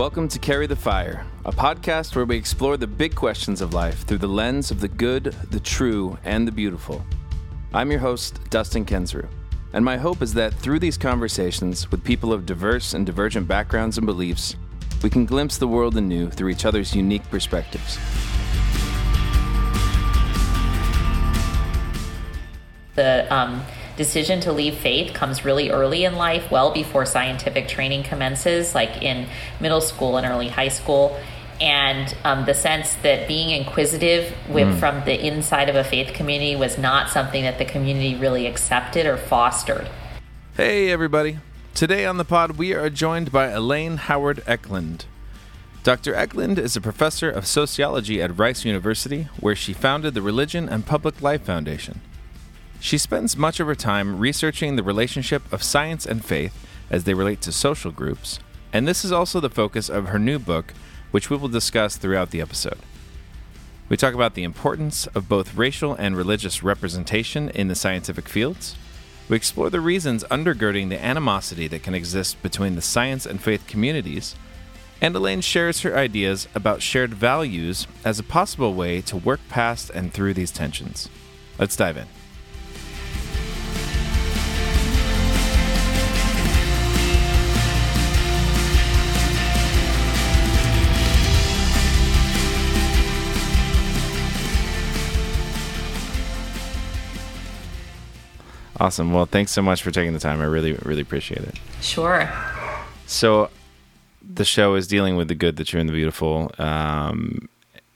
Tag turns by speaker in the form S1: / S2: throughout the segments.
S1: Welcome to Carry the Fire, a podcast where we explore the big questions of life through the lens of the good, the true, and the beautiful. I'm your host, Dustin Kensrue, and my hope is that through these conversations with people of diverse and divergent backgrounds and beliefs, we can glimpse the world anew through each other's unique perspectives.
S2: The um, decision to leave faith comes really early in life, well before scientific training commences, like in middle school and early high school. And um, the sense that being inquisitive with, mm. from the inside of a faith community was not something that the community really accepted or fostered.
S1: Hey, everybody. Today on the pod, we are joined by Elaine Howard Ecklund. Dr. Ecklund is a professor of sociology at Rice University, where she founded the Religion and Public Life Foundation. She spends much of her time researching the relationship of science and faith as they relate to social groups, and this is also the focus of her new book, which we will discuss throughout the episode. We talk about the importance of both racial and religious representation in the scientific fields. We explore the reasons undergirding the animosity that can exist between the science and faith communities. And Elaine shares her ideas about shared values as a possible way to work past and through these tensions. Let's dive in. Awesome. Well, thanks so much for taking the time. I really, really appreciate it.
S2: Sure.
S1: So, the show is dealing with the good, the true, and the beautiful, um,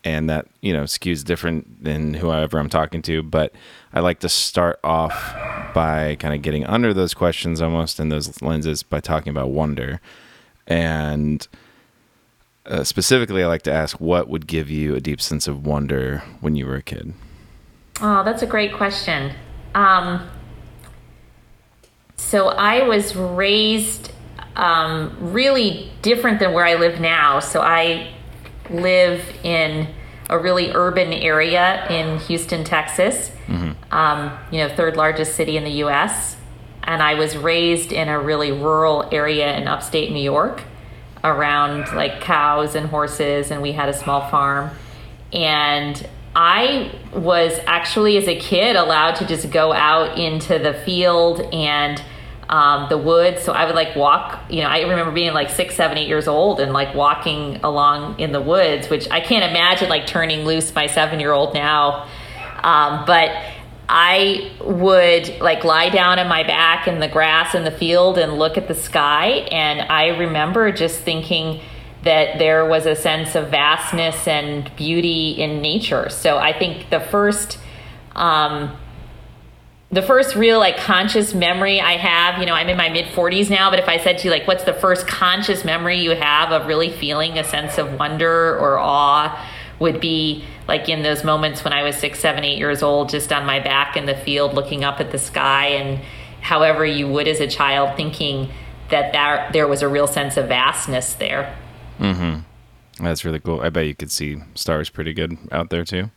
S1: and that you know skews different than whoever I'm talking to. But I like to start off by kind of getting under those questions almost in those lenses by talking about wonder, and uh, specifically, I like to ask what would give you a deep sense of wonder when you were a kid.
S2: Oh, that's a great question. Um, so I was raised um, really different than where I live now. So I live in a really urban area in Houston, Texas. Mm-hmm. Um, you know, third largest city in the U.S. And I was raised in a really rural area in upstate New York, around like cows and horses, and we had a small farm. And I was actually, as a kid, allowed to just go out into the field and um, the woods. So I would like walk, you know, I remember being like six, seven, eight years old and like walking along in the woods, which I can't imagine like turning loose my seven year old now. Um, but I would like lie down on my back in the grass in the field and look at the sky. And I remember just thinking, that there was a sense of vastness and beauty in nature. So I think the first um, the first real like conscious memory I have, you know, I'm in my mid 40s now, but if I said to you like what's the first conscious memory you have of really feeling a sense of wonder or awe would be like in those moments when I was six, seven, eight years old, just on my back in the field looking up at the sky and however you would as a child thinking that there, there was a real sense of vastness there.
S1: Mm-hmm. That's really cool. I bet you could see stars pretty good out there too.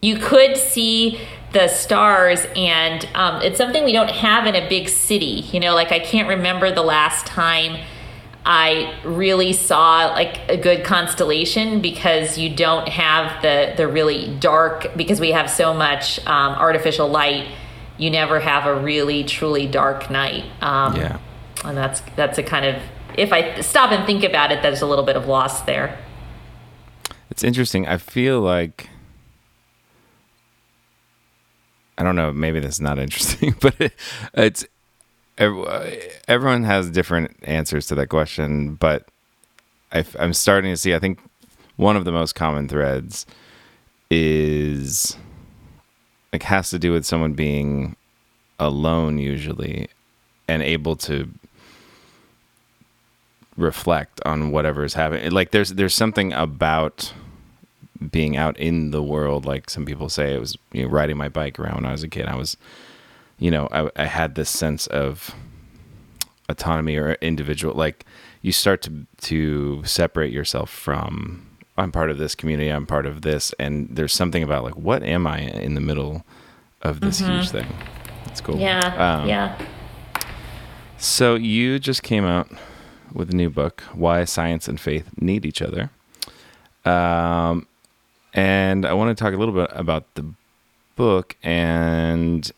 S2: You could see the stars, and um, it's something we don't have in a big city. You know, like I can't remember the last time I really saw like a good constellation because you don't have the the really dark because we have so much um, artificial light. You never have a really truly dark night. Um, yeah, and that's that's a kind of if I stop and think about it, there's a little bit of loss there.
S1: It's interesting. I feel like I don't know. Maybe this is not interesting, but it, it's uh, everyone has different answers to that question. But I, I'm starting to see. I think one of the most common threads is like has to do with someone being alone usually and able to reflect on whatever is happening. Like there's there's something about being out in the world. Like some people say, it was you know, riding my bike around when I was a kid. I was, you know, I, I had this sense of autonomy or individual. Like you start to to separate yourself from. I'm part of this community. I'm part of this, and there's something about like, what am I in the middle of this mm-hmm. huge thing? It's cool.
S2: Yeah. Um, yeah.
S1: So you just came out with a new book, Why Science and Faith Need Each Other. Um, and I want to talk a little bit about the book and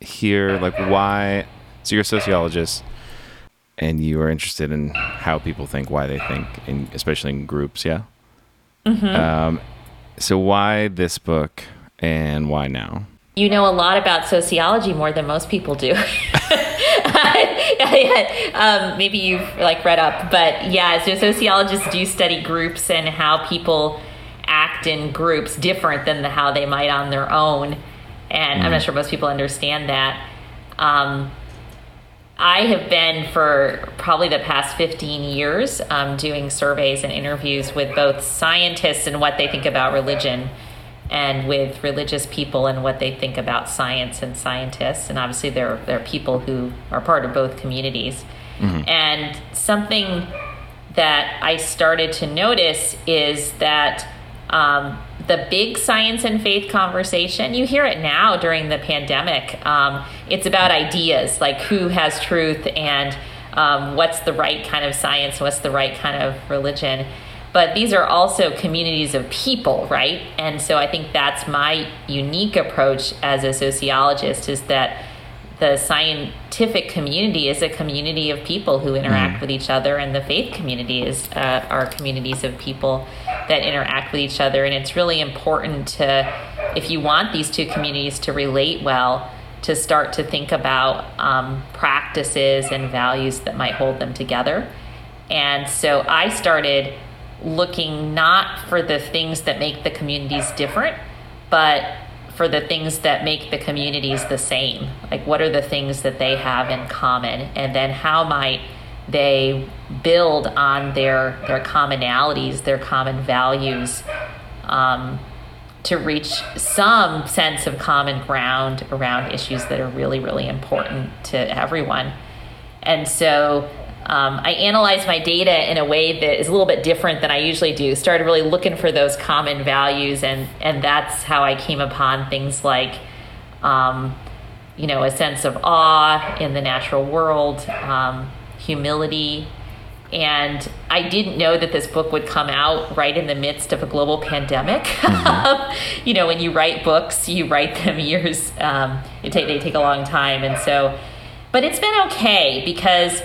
S1: hear like why. So you're a sociologist, and you are interested in how people think, why they think, and especially in groups. Yeah.
S2: Mm-hmm.
S1: Um, so why this book, and why now?
S2: You know a lot about sociology more than most people do. um, maybe you've like read up, but yeah, so sociologists do study groups and how people act in groups different than the, how they might on their own. And I'm not sure most people understand that. Um, I have been for probably the past 15 years um, doing surveys and interviews with both scientists and what they think about religion and with religious people and what they think about science and scientists. And obviously, there, are, there are people who are part of both communities. And something that I started to notice is that um, the big science and faith conversation, you hear it now during the pandemic. Um, it's about ideas, like who has truth and um, what's the right kind of science, what's the right kind of religion. But these are also communities of people, right? And so I think that's my unique approach as a sociologist is that the scientific community is a community of people who interact with each other, and the faith community is uh, are communities of people that interact with each other. And it's really important to, if you want these two communities to relate well, to start to think about um, practices and values that might hold them together. And so I started looking not for the things that make the communities different, but for the things that make the communities the same. Like, what are the things that they have in common? And then how might they build on their, their commonalities, their common values, um, to reach some sense of common ground around issues that are really, really important to everyone. And so um, I analyzed my data in a way that is a little bit different than I usually do. Started really looking for those common values, and and that's how I came upon things like, um, you know, a sense of awe in the natural world, um, humility, and I didn't know that this book would come out right in the midst of a global pandemic. you know, when you write books, you write them years. Um, it take they take a long time, and so, but it's been okay because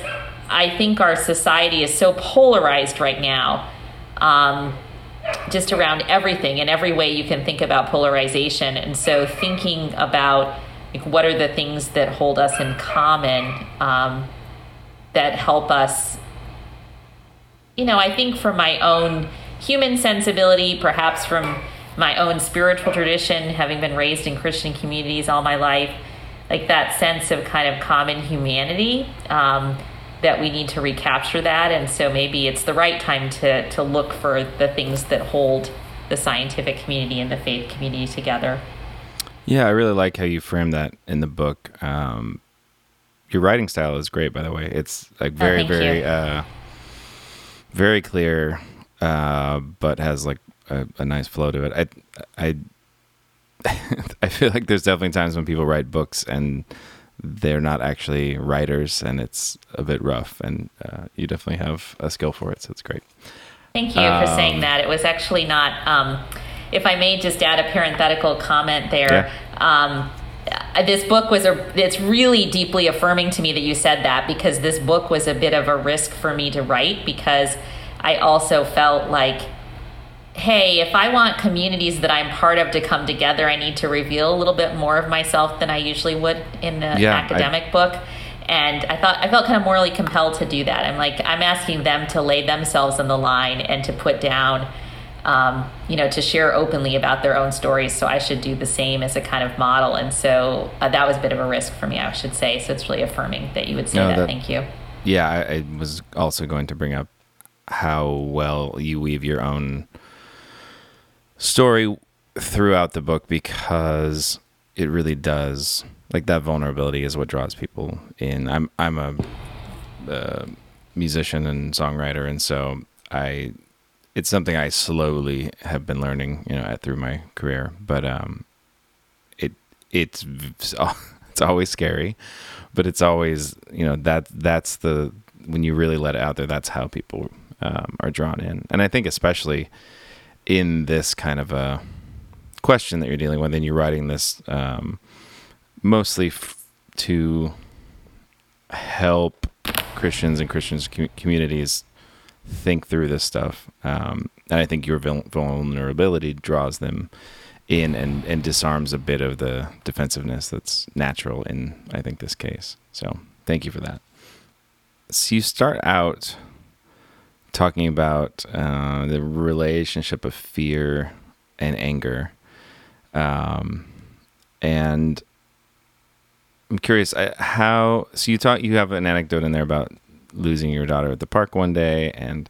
S2: I think our society is so polarized right now, um, just around everything in every way you can think about polarization. And so, thinking about like, what are the things that hold us in common um, that help us, you know, I think from my own human sensibility, perhaps from my own spiritual tradition, having been raised in Christian communities all my life, like that sense of kind of common humanity. Um, that we need to recapture that and so maybe it's the right time to to look for the things that hold the scientific community and the faith community together
S1: Yeah, I really like how you frame that in the book. Um, your writing style is great, by the way. It's like very,
S2: Oh,
S1: very, uh, very clear, uh, but has like a, a nice flow to it. I, I, I feel like there's definitely times when people write books and they're not actually writers, and it's a bit rough. And uh, you definitely have a skill for it, so it's great.
S2: Thank you for
S1: Um,
S2: saying that. It was actually not. Um, if I may just add a parenthetical comment there. Um, uh, this book was a. It's really deeply affirming to me that you said that because this book was a bit of a risk for me to write because I also felt like, hey, if I want communities that I'm part of to come together, I need to reveal a little bit more of myself than I usually would in an
S1: Yeah, I-
S2: academic book. And I thought I felt kind of morally compelled to do that. I'm like I'm asking them to lay themselves on the line and to put down, um, you know, to share openly about their own stories. So I should do the same as a kind of model. And so uh, that was a bit of a risk for me, I should say. So it's really affirming that you would say
S1: No,
S2: that.
S1: that-
S2: Thank you.
S1: Yeah, I, I was also going to bring up how well you weave your own story throughout the book because it really does like that vulnerability is what draws people in. I'm I'm a, uh musician and songwriter, and so I it's something I slowly have been learning, you know, through my career. But um, it it's it's always scary, but it's always you know that that's the when you really let it out there, that's how people um, are drawn in. And I think especially in this kind of a question that you're dealing with, and you're writing this um, mostly f- to help Christians and Christians com- communities think through this stuff. Um, and I think your vulnerability draws them in and, and disarms a bit of the defensiveness that's natural in, I think, this case. So thank you for that. So you start out talking about uh, the relationship of fear and anger. Um, and I'm curious how. So you talk. You have an anecdote in there about losing your daughter at the park one day, and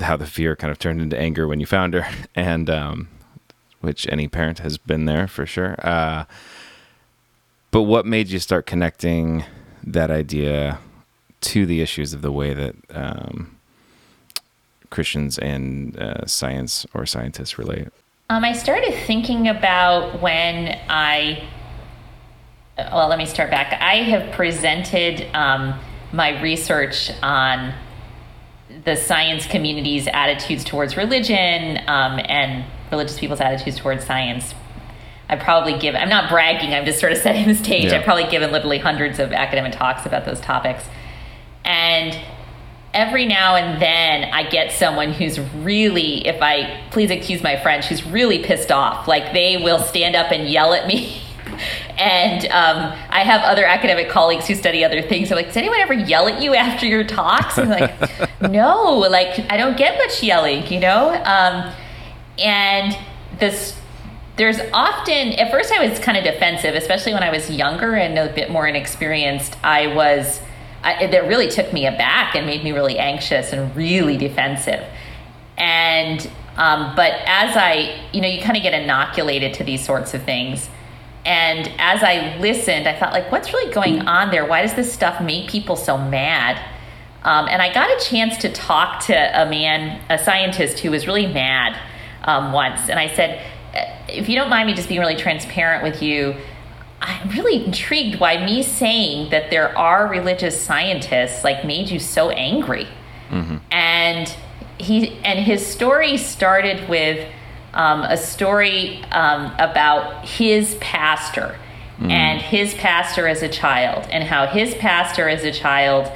S1: how the fear kind of turned into anger when you found her, and um, which any parent has been there for sure. Uh, but what made you start connecting that idea to the issues of the way that um, Christians and uh, science or scientists relate?
S2: Um, I started thinking about when I well, let me start back. I have presented um, my research on the science community's attitudes towards religion um, and religious people's attitudes towards science. I probably give, I'm not bragging, I'm just sort of setting the stage. Yeah. I've probably given literally hundreds of academic talks about those topics. And every now and then I get someone who's really, if I please excuse my French, who's really pissed off. Like they will stand up and yell at me And um, I have other academic colleagues who study other things. They're like, does anyone ever yell at you after your talks? And I'm like, no, like I don't get much yelling, you know? Um, and this, there's often, at first I was kind of defensive, especially when I was younger and a bit more inexperienced. I was, I, that really took me aback and made me really anxious and really defensive. And, um, but as I, you know, you kind of get inoculated to these sorts of things. And as I listened, I thought, like, what's really going on there? Why does this stuff make people so mad? Um, and I got a chance to talk to a man, a scientist who was really mad um, once. And I said, if you don't mind me just being really transparent with you, I'm really intrigued why me saying that there are religious scientists like made you so angry. Mm-hmm. And he and his story started with um, a story um, about his pastor mm. and his pastor as a child, and how his pastor as a child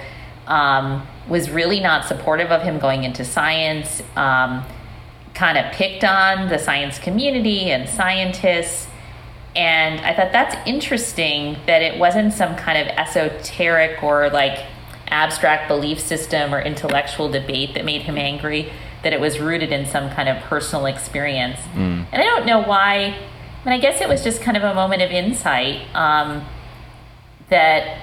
S2: um, was really not supportive of him going into science, um, kind of picked on the science community and scientists. And I thought that's interesting that it wasn't some kind of esoteric or like abstract belief system or intellectual debate that made him angry that it was rooted in some kind of personal experience. Mm. And I don't know why. I mean, I guess it was just kind of a moment of insight um, that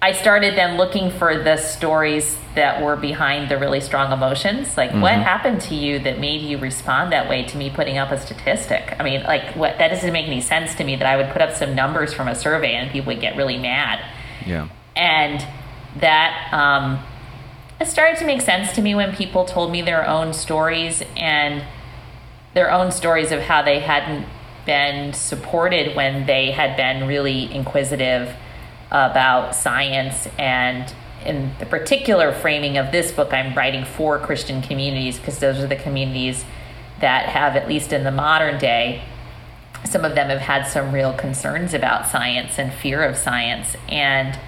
S2: I started then looking for the stories that were behind the really strong emotions. Like, mm-hmm. what happened to you that made you respond that way to me putting up a statistic? I mean, like, what that doesn't make any sense to me that I would put up some numbers from a survey and people would get really mad.
S1: Yeah.
S2: And that um, it started to make sense to me when people told me their own stories and their own stories of how they hadn't been supported when they had been really inquisitive about science and in the particular framing of this book i'm writing for christian communities because those are the communities that have at least in the modern day some of them have had some real concerns about science and fear of science and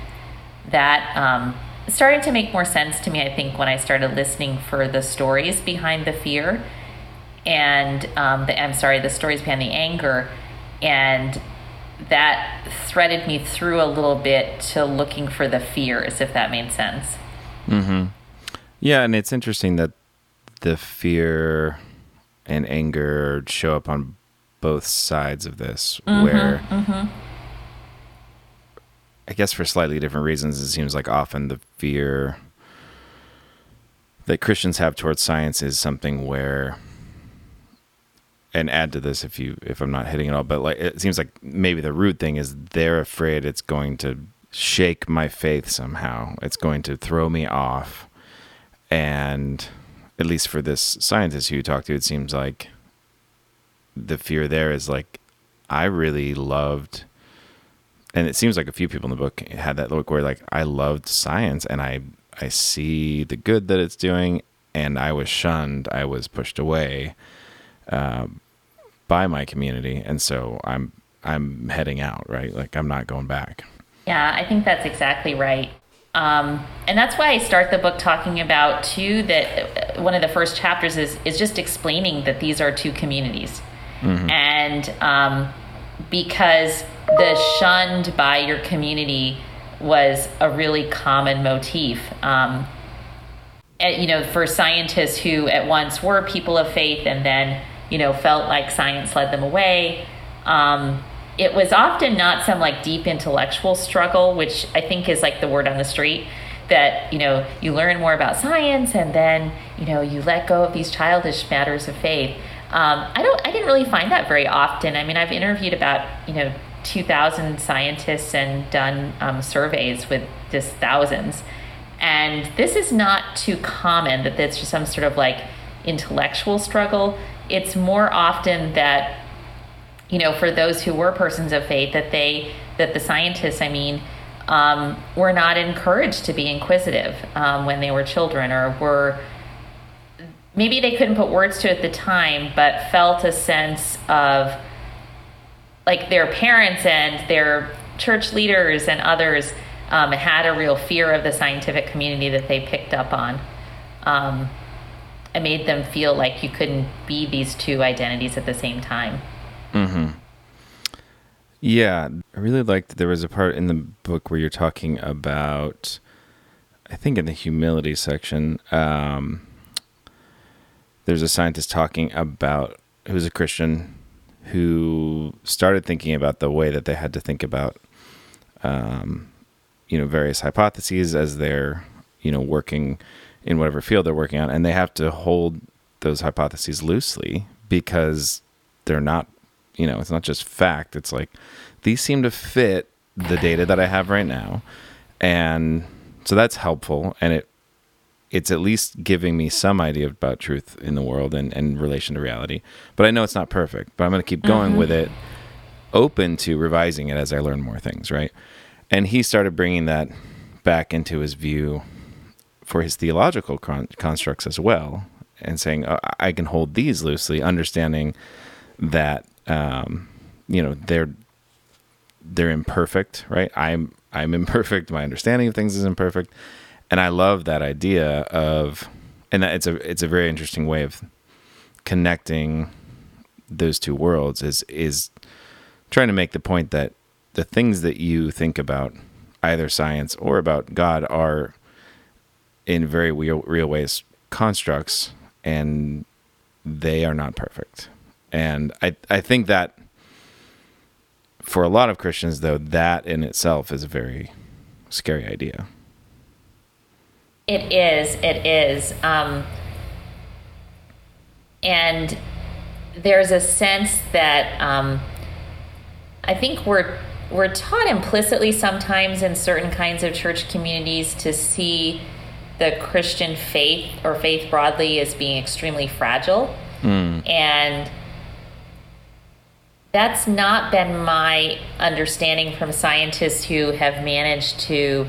S2: that um, started to make more sense to me, I think, when I started listening for the stories behind the fear and um, the, I'm sorry, the stories behind the anger. And that threaded me through a little bit to looking for the fears, if that made sense.
S1: Mm-hmm. Yeah, and it's interesting that the fear and anger show up on both sides of this, mm-hmm, where mm-hmm. I guess for slightly different reasons, it seems like often the fear that Christians have towards science is something where and add to this if you if I'm not hitting it all, but like it seems like maybe the root thing is they're afraid it's going to shake my faith somehow. It's going to throw me off. And at least for this scientist who you talked to, it seems like the fear there is like I really loved and it seems like a few people in the book had that look where like I loved science and I I see the good that it's doing, and I was shunned, I was pushed away uh, by my community, and so I'm I'm heading out, right? Like I'm not going back.
S2: Yeah, I think that's exactly right. Um, and that's why I start the book talking about too that uh, one of the first chapters is is just explaining that these are two communities, mm-hmm. and um, because the shunned by your community was a really common motif. Um, and, you know, for scientists who at once were people of faith and then you know felt like science led them away. Um, it was often not some like deep intellectual struggle, which I think is like the word on the street that you know you learn more about science and then you know you let go of these childish matters of faith. Um, I don't. I didn't really find that very often. I mean, I've interviewed about you know 2,000 scientists and done um, surveys with just thousands, and this is not too common that it's just some sort of like intellectual struggle. It's more often that you know, for those who were persons of faith, that they, that the scientists, I mean, um, were not encouraged to be inquisitive um, when they were children, or were maybe they couldn't put words to it at the time, but felt a sense of like their parents and their church leaders and others um, had a real fear of the scientific community that they picked up on. It made them feel like you couldn't be these two identities at the same time.
S1: Mm-hmm. Yeah, I really liked there was a part in the book where you're talking about, I think in the humility section, um, there's a scientist talking about who's a Christian who started thinking about the way that they had to think about, um, you know, various hypotheses as they're, you know, working in whatever field they're working on, and they have to hold those hypotheses loosely because they're not you know, it's not just fact. It's like these seem to fit the data that I have right now. And so that's helpful and it it's at least giving me some idea about truth in the world and, and relation to reality. But I know it's not perfect, but I'm going to keep going mm-hmm. with it, open to revising it as I learn more things, right? And he started bringing that back into his view for his theological con- constructs as well, and saying, oh, I can hold these loosely, understanding that um, you know they're they're imperfect, right? I'm I'm imperfect. My understanding of things is imperfect, and I love that idea of, and that it's a it's a very interesting way of connecting those two worlds. Is is trying to make the point that the things that you think about either science or about God are in very real, real ways constructs and they are not perfect and I I think that for a lot of Christians though that in itself is a very scary idea.
S2: It is. It is. Um, and there's a sense that um, I think we're we're taught implicitly sometimes in certain kinds of church communities to see the Christian faith or faith broadly as being extremely fragile. Mm. And that's not been my understanding from scientists who have managed to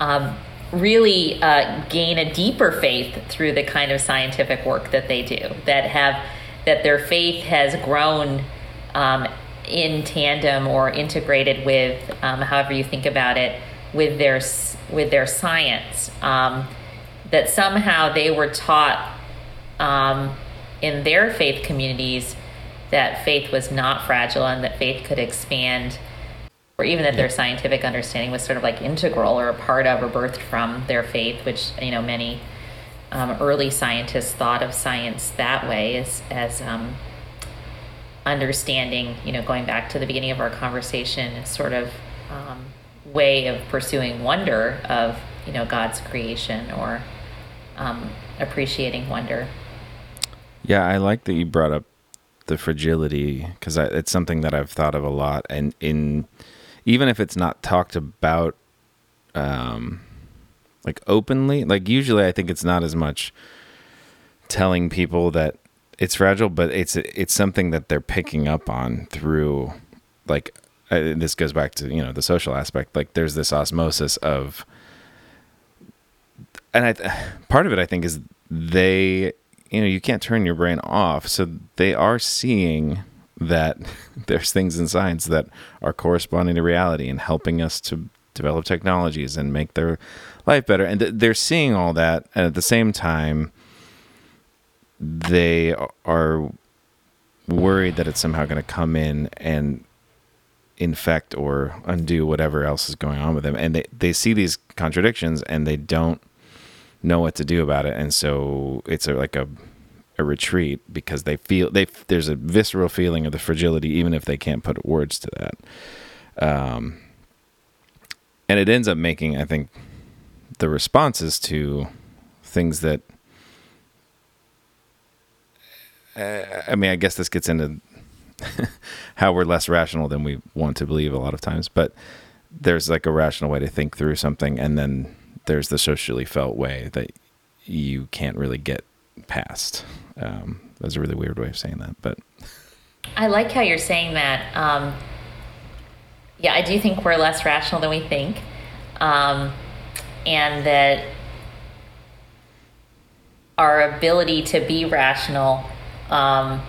S2: um, really uh, gain a deeper faith through the kind of scientific work that they do. That have that their faith has grown um, in tandem or integrated with, um, however you think about it, with their with their science. Um, that somehow they were taught um, in their faith communities that faith was not fragile and that faith could expand or even that their scientific understanding was sort of like integral or a part of or birthed from their faith which you know many um, early scientists thought of science that way as as um, understanding you know going back to the beginning of our conversation sort of um, way of pursuing wonder of you know god's creation or um, appreciating wonder
S1: yeah i like that you brought up the fragility because it's something that I've thought of a lot, and in even if it's not talked about, um, like openly, like usually I think it's not as much telling people that it's fragile, but it's it's something that they're picking up on through like uh, this goes back to you know the social aspect. Like there's this osmosis of, and I part of it I think is they you know you can't turn your brain off, so they are seeing that there's things in science that are corresponding to reality and helping us to develop technologies and make their life better. And th- they're seeing all that, and at the same time, they are worried that it's somehow going to come in and infect or undo whatever else is going on with them. And they, they see these contradictions and they don't know what to do about it. And so it's a, like a, a retreat because they feel they there's a visceral feeling of the fragility even if they can't put words to that um, and it ends up making i think the responses to things that uh, i mean i guess this gets into how we're less rational than we want to believe a lot of times but there's like a rational way to think through something and then there's the socially felt way that you can't really get past um, that's a really weird way of saying that, but
S2: I like how you're saying that. Um, yeah, I do think we're less rational than we think, um, and that our ability to be rational, um,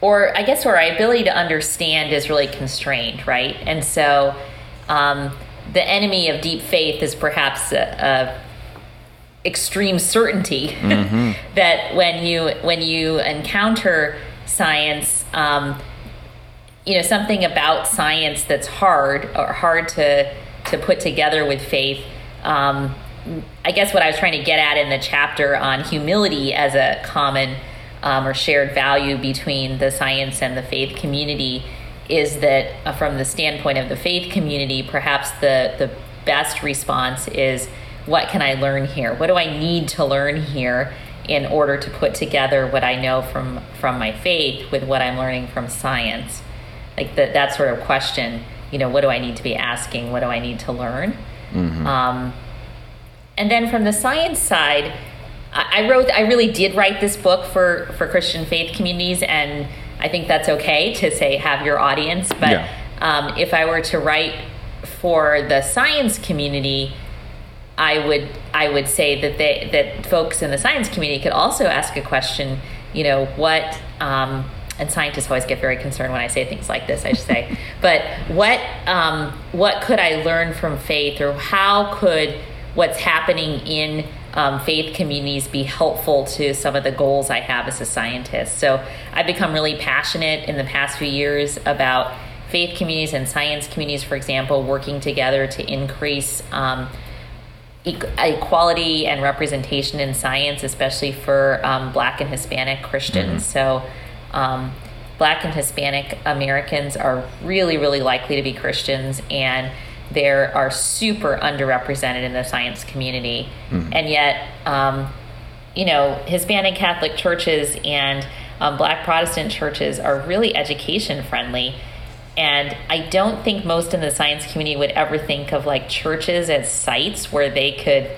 S2: or I guess our ability to understand, is really constrained, right? And so, um, the enemy of deep faith is perhaps a, a extreme certainty mm-hmm. that when you when you encounter science um, you know something about science that's hard or hard to to put together with faith um, i guess what i was trying to get at in the chapter on humility as a common um, or shared value between the science and the faith community is that uh, from the standpoint of the faith community perhaps the the best response is what can I learn here? What do I need to learn here in order to put together what I know from from my faith with what I'm learning from science? Like that that sort of question, you know, what do I need to be asking? What do I need to learn? Mm-hmm. Um, and then from the science side, I, I wrote I really did write this book for for Christian faith communities, and I think that's okay to say have your audience. But yeah. um, if I were to write for the science community, I would I would say that they that folks in the science community could also ask a question. You know what? Um, and scientists always get very concerned when I say things like this. I should say, but what um, what could I learn from faith, or how could what's happening in um, faith communities be helpful to some of the goals I have as a scientist? So I've become really passionate in the past few years about faith communities and science communities, for example, working together to increase um, equality and representation in science, especially for um, Black and Hispanic Christians. Mm-hmm. So, um, Black and Hispanic Americans are really, really likely to be Christians, and they are super underrepresented in the science community. Mm-hmm. And yet, um, you know, Hispanic Catholic churches and um, Black Protestant churches are really education friendly and I don't think most in the science community would ever think of like churches as sites where they could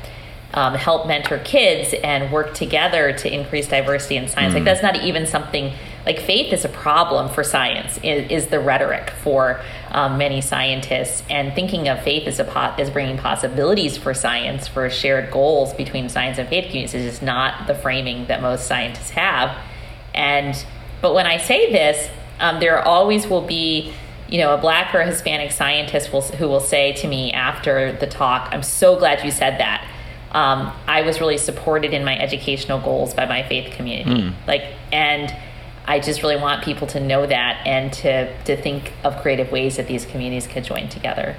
S2: um, help mentor kids and work together to increase diversity in science. Mm. Like that's not even something like faith is a problem for science. Is, is the rhetoric for um, many scientists and thinking of faith as a pot as bringing possibilities for science for shared goals between science and faith communities is not the framing that most scientists have. And but when I say this, um, there always will be you know, a black or a Hispanic scientist will, who will say to me after the talk, I'm so glad you said that. Um, I was really supported in my educational goals by my faith community. Mm. Like, and I just really want people to know that and to, to think of creative ways that these communities could join together.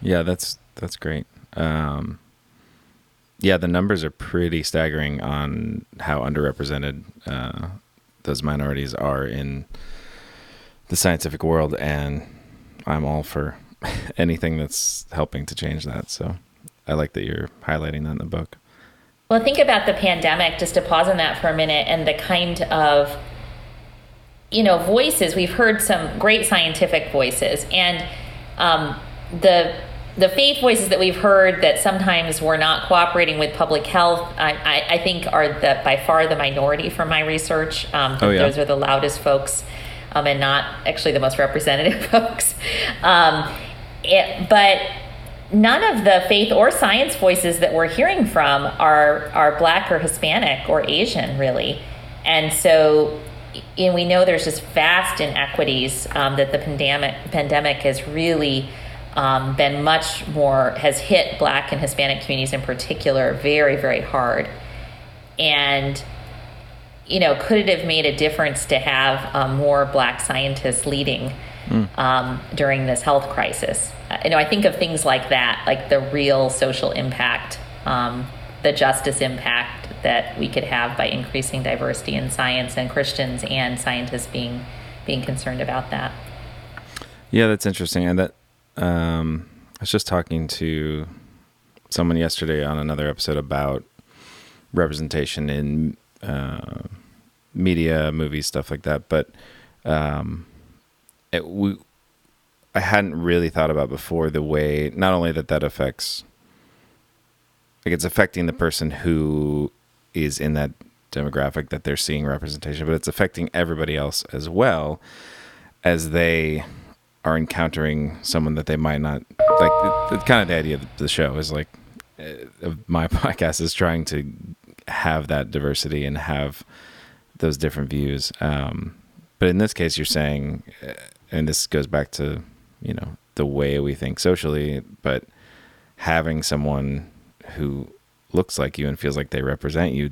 S1: Yeah, that's, that's great. Um, yeah, the numbers are pretty staggering on how underrepresented uh, those minorities are in the scientific world, and I'm all for anything that's helping to change that. So I like that you're highlighting that in the book.
S2: Well, think about the pandemic, just to pause on that for a minute, and the kind of you know voices we've heard some great scientific voices and um, the the faith voices that we've heard that sometimes we're not cooperating with public health, I, I, I think are the by far the minority from my research. Um, oh, yeah. Those are the loudest folks um, and not actually the most representative folks. Um, it, but none of the faith or science voices that we're hearing from are are black or Hispanic or Asian really, and so and we know there's just vast inequities um, that the pandemic pandemic has really um, been much more has hit black and hispanic communities in particular very very hard. And you know could it have made a difference to have um, more black scientists leading mm. during this health crisis you know i think of things like that like the real social impact um, the justice impact that we could have by increasing diversity in science and christians and scientists being being concerned about that
S1: yeah that's interesting and that um, I was just talking to someone yesterday on another episode about representation in uh, media, movies, stuff like that. But um, it, we, I hadn't really thought about before the way not only that that affects, like it's affecting the person who is in that demographic that they're seeing representation, but it's affecting everybody else as well as they are encountering someone that they might not like. The kind of the idea of the show is like uh, my podcast is trying to have that diversity and have those different views. Um, but in this case, you're saying, uh, and this goes back to you know the way we think socially, but having someone who looks like you and feels like they represent you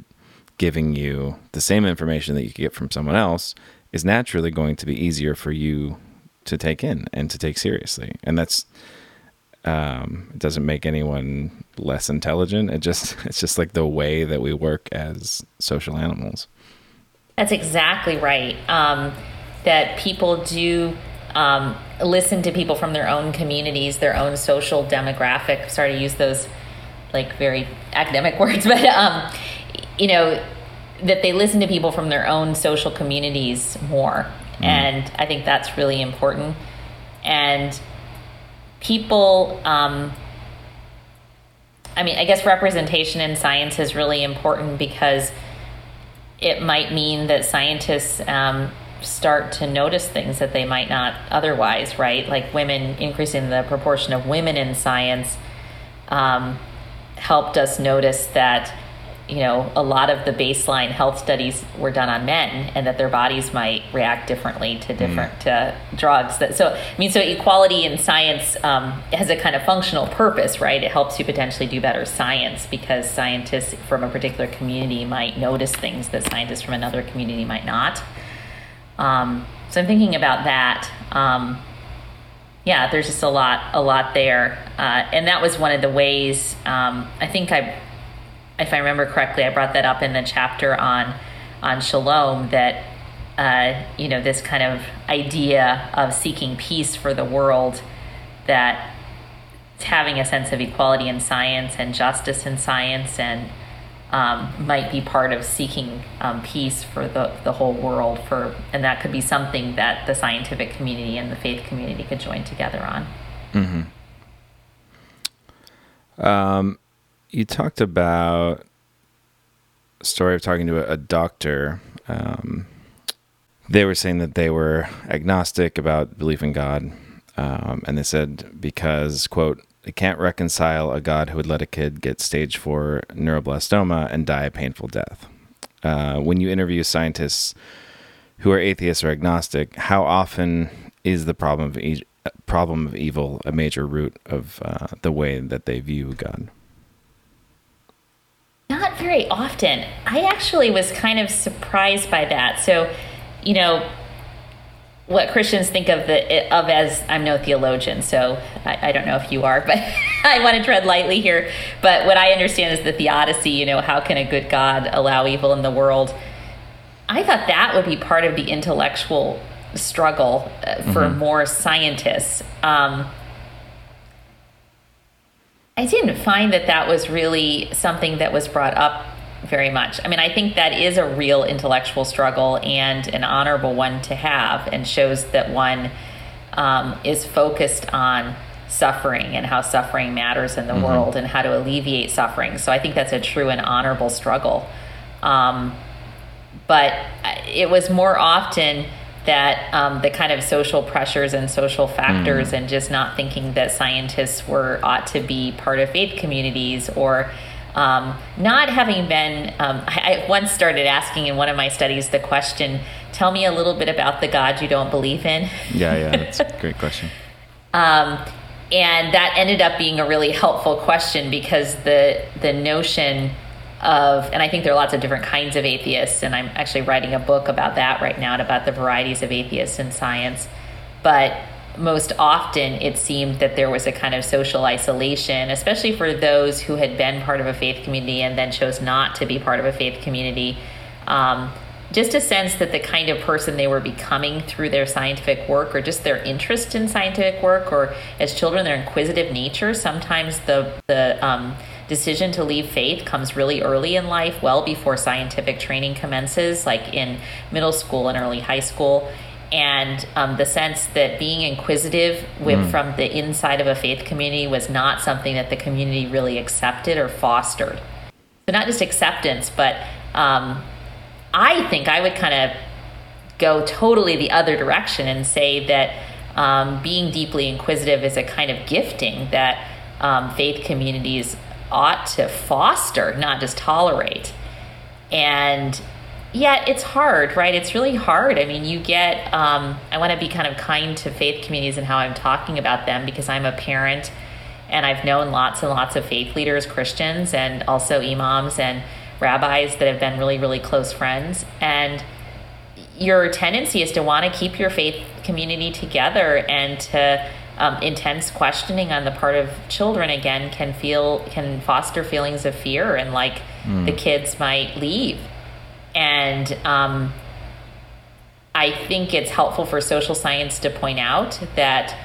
S1: giving you the same information that you get from someone else is naturally going to be easier for you to take in and to take seriously. And that's um, it doesn't make anyone less intelligent. It just it's just like the way that we work as social animals.
S2: That's exactly right. Um, that people do um, listen to people from their own communities, their own social demographic. Sorry to use those like very academic words, but um, you know that they listen to people from their own social communities more Mm. And I think that's really important. And people, um, I mean, I guess representation in science is really important because it might mean that scientists um, start to notice things that they might not otherwise, right? Like women, increasing the proportion of women in science um, helped us notice that you know, a lot of the baseline health studies were done on men, and that their bodies might react differently to different mm. uh, drugs. That so, I mean, so equality in science um, has a kind of functional purpose, right? It helps you potentially do better science because scientists from a particular community might notice things that scientists from another community might not. Um, so I'm thinking about that. Um, yeah, there's just a lot, a lot there, uh, and that was one of the ways. Um, I think I if I remember correctly, I brought that up in the chapter on on shalom that uh, you know this kind of idea of seeking peace for the world that having a sense of equality in science and justice in science and um, might be part of seeking um, peace for the, the whole world for and that could be something that the scientific community and the faith community could join together on
S1: mm-hmm. um, you talked about a story of talking to a, a doctor. Um, they were saying that they were agnostic about belief in God. Um, and they said because, quote, they can't reconcile a God who would let a kid get stage four neuroblastoma and die a painful death. Uh, when you interview scientists who are atheists or agnostic, how often is the problem of e- problem of evil a major root of uh, the way that they view God?
S2: Not very often. I actually was kind of surprised by that. So, you know, what Christians think of the of as I'm no theologian, so I, I don't know if you are, but I want to tread lightly here. But what I understand is the theodicy. You know, how can a good God allow evil in the world? I thought that would be part of the intellectual struggle uh, for mm-hmm. more scientists. Um, I didn't find that that was really something that was brought up very much. I mean, I think that is a real intellectual struggle and an honorable one to have, and shows that one um, is focused on suffering and how suffering matters in the mm-hmm. world and how to alleviate suffering. So I think that's a true and honorable struggle. Um, but it was more often that um, the kind of social pressures and social factors, mm. and just not thinking that scientists were ought to be part of faith communities or um, not having been, um, I, I, once started asking in one of my studies the question, tell me a little bit about the God you don't believe in.
S1: Yeah, yeah, that's a great question.
S2: Um, and that ended up being a really helpful question because the the notion of, and I think there are lots of different kinds of atheists, and I'm actually writing a book about that right now, about the varieties of atheists in science. But most often it seemed that there was a kind of social isolation, especially for those who had been part of a faith community and then chose not to be part of a faith community. Um, just a sense that the kind of person they were becoming through their scientific work or just their interest in scientific work or as children their inquisitive nature sometimes the the um, decision to leave faith comes really early in life well before scientific training commences like in middle school and early high school and um, the sense that being inquisitive with, mm. from the inside of a faith community was not something that the community really accepted or fostered. So not just acceptance, but um, I think I would kind of go totally the other direction and say that um, being deeply inquisitive is a kind of gifting that um, faith communities ought to foster, not just tolerate. And yeah, it's hard, right? It's really hard. I mean, you get, um, I want to be kind of kind to faith communities and how I'm talking about them because I'm a parent and I've known lots and lots of faith leaders, Christians, and also imams and rabbis that have been really, really close friends. And your tendency is to want to keep your faith community together and to um, intense questioning on the part of children again can feel can foster feelings of fear and like mm. the kids might leave and um, I think it's helpful for social science to point out that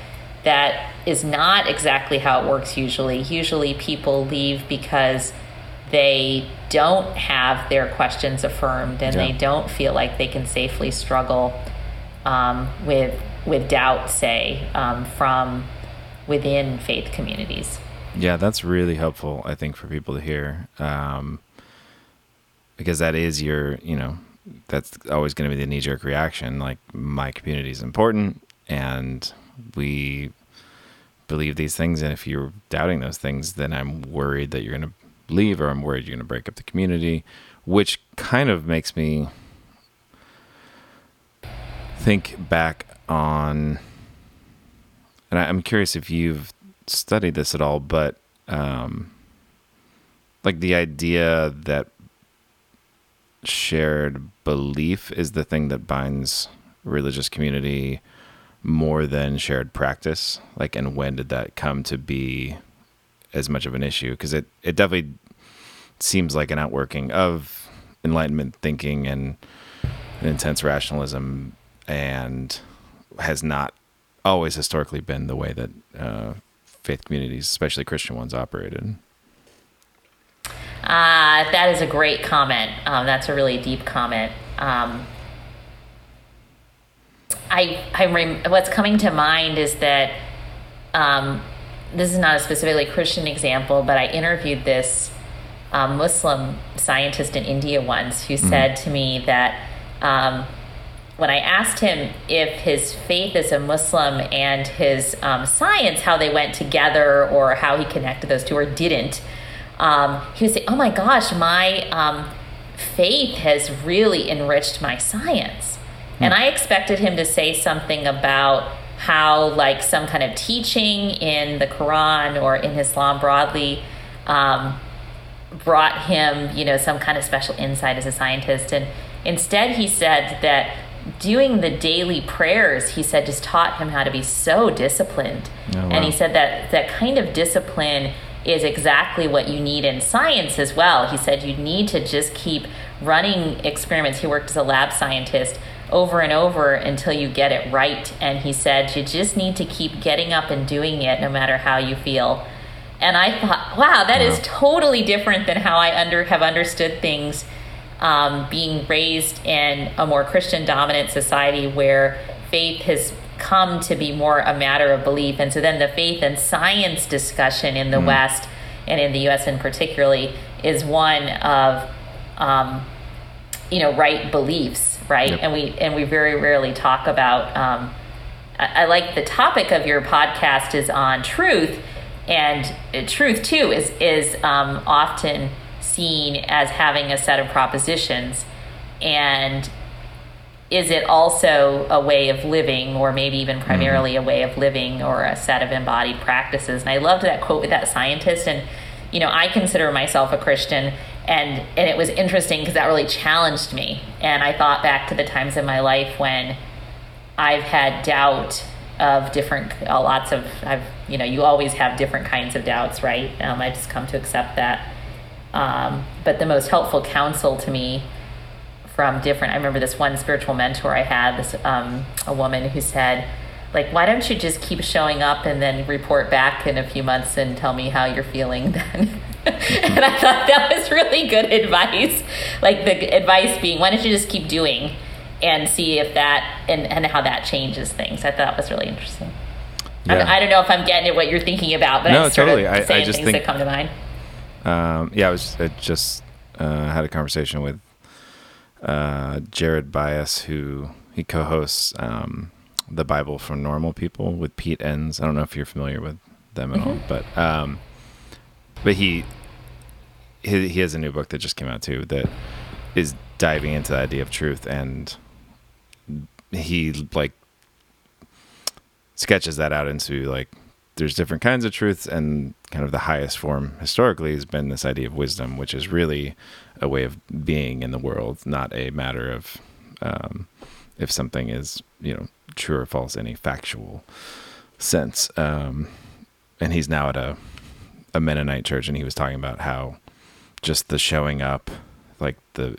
S2: that is not exactly how it works usually. Usually people leave because they don't have their questions affirmed and yeah. they don't feel like they can safely struggle um, with with doubt, say, um, from within faith communities.
S1: Yeah, that's really helpful, I think, for people to hear. Um, because that is your, you know, that's always going to be the knee jerk reaction. Like my community is important, and we believe these things. And if you're doubting those things, then I'm worried that you're going to leave, or I'm worried you're going to break up the community, which kind of makes me think back on. And I'm curious if you've studied this at all, but um, like the idea that shared belief is the thing that binds religious community more than shared practice? Like and when did that come to be as much of an issue? Because it it definitely seems like an outworking of enlightenment thinking and intense rationalism and has not always historically been the way that uh, faith communities especially christian ones operated
S2: uh, that is a great comment. Um, that's a really deep comment. Um, I, I rem- what's coming to mind is that um, this is not a specifically Christian example, but I interviewed this um, Muslim scientist in India once who mm-hmm. said to me that um, when I asked him if his faith as a Muslim and his um, science, how they went together or how he connected those two or didn't, um, he would say, "Oh my gosh, my um, faith has really enriched my science," mm. and I expected him to say something about how, like, some kind of teaching in the Quran or in Islam broadly. Um, brought him, you know, some kind of special insight as a scientist. And instead, he said that doing the daily prayers, he said, just taught him how to be so disciplined. Oh, wow. And he said that that kind of discipline is exactly what you need in science as well. He said you need to just keep running experiments. He worked as a lab scientist over and over until you get it right. And he said you just need to keep getting up and doing it no matter how you feel. And I thought, wow, that wow. is totally different than how I under have understood things um, being raised in a more Christian dominant society where faith has come to be more a matter of belief. And so then the faith and science discussion in the mm. West and in the US in particularly is one of, um, you know, right beliefs right?
S1: Yep.
S2: And we and we very rarely talk about. Um, I, I like the topic of your podcast is on truth, and uh, truth too is is um, often seen as having a set of propositions, and is it also a way of living or maybe even primarily a way of living or a set of embodied practices? And i loved that quote with that scientist and you know i consider myself a christian and and it was interesting because that really challenged me. And i thought back to the times in my life when i've had doubt of different uh, lots of i've you know you always have different kinds of doubts right? Um, i just come to accept that. Um, but the most helpful counsel to me from different. I remember this one spiritual mentor I had, this um, a woman who said, like, why don't you just keep showing up and then report back in a few months and tell me how you're feeling then? and I thought that was really good advice. Like the advice being, why don't you just keep doing and see if that and, and how that changes things. I thought that was really interesting.
S1: Yeah.
S2: I, I don't know if I'm getting at what you're thinking about, but
S1: No,
S2: I'm sort
S1: totally.
S2: of
S1: I- I
S2: saying
S1: just
S2: things
S1: think-
S2: that come to mind.
S1: Um, yeah, I was I just uh, had a conversation with uh, Jared Byas, who he co-hosts um, the Bible for Normal People with Pete Enns. I don't know if you're familiar with them at all, but um, but he, he he has a new book that just came out too that is diving into the idea of truth, and he like sketches that out into like there's different kinds of truths and kind of the highest form historically has been this idea of wisdom which is really a way of being in the world not a matter of um, if something is you know true or false in a factual sense. Um, and he's now at a, a mennonite church and he was talking about how just the showing up like the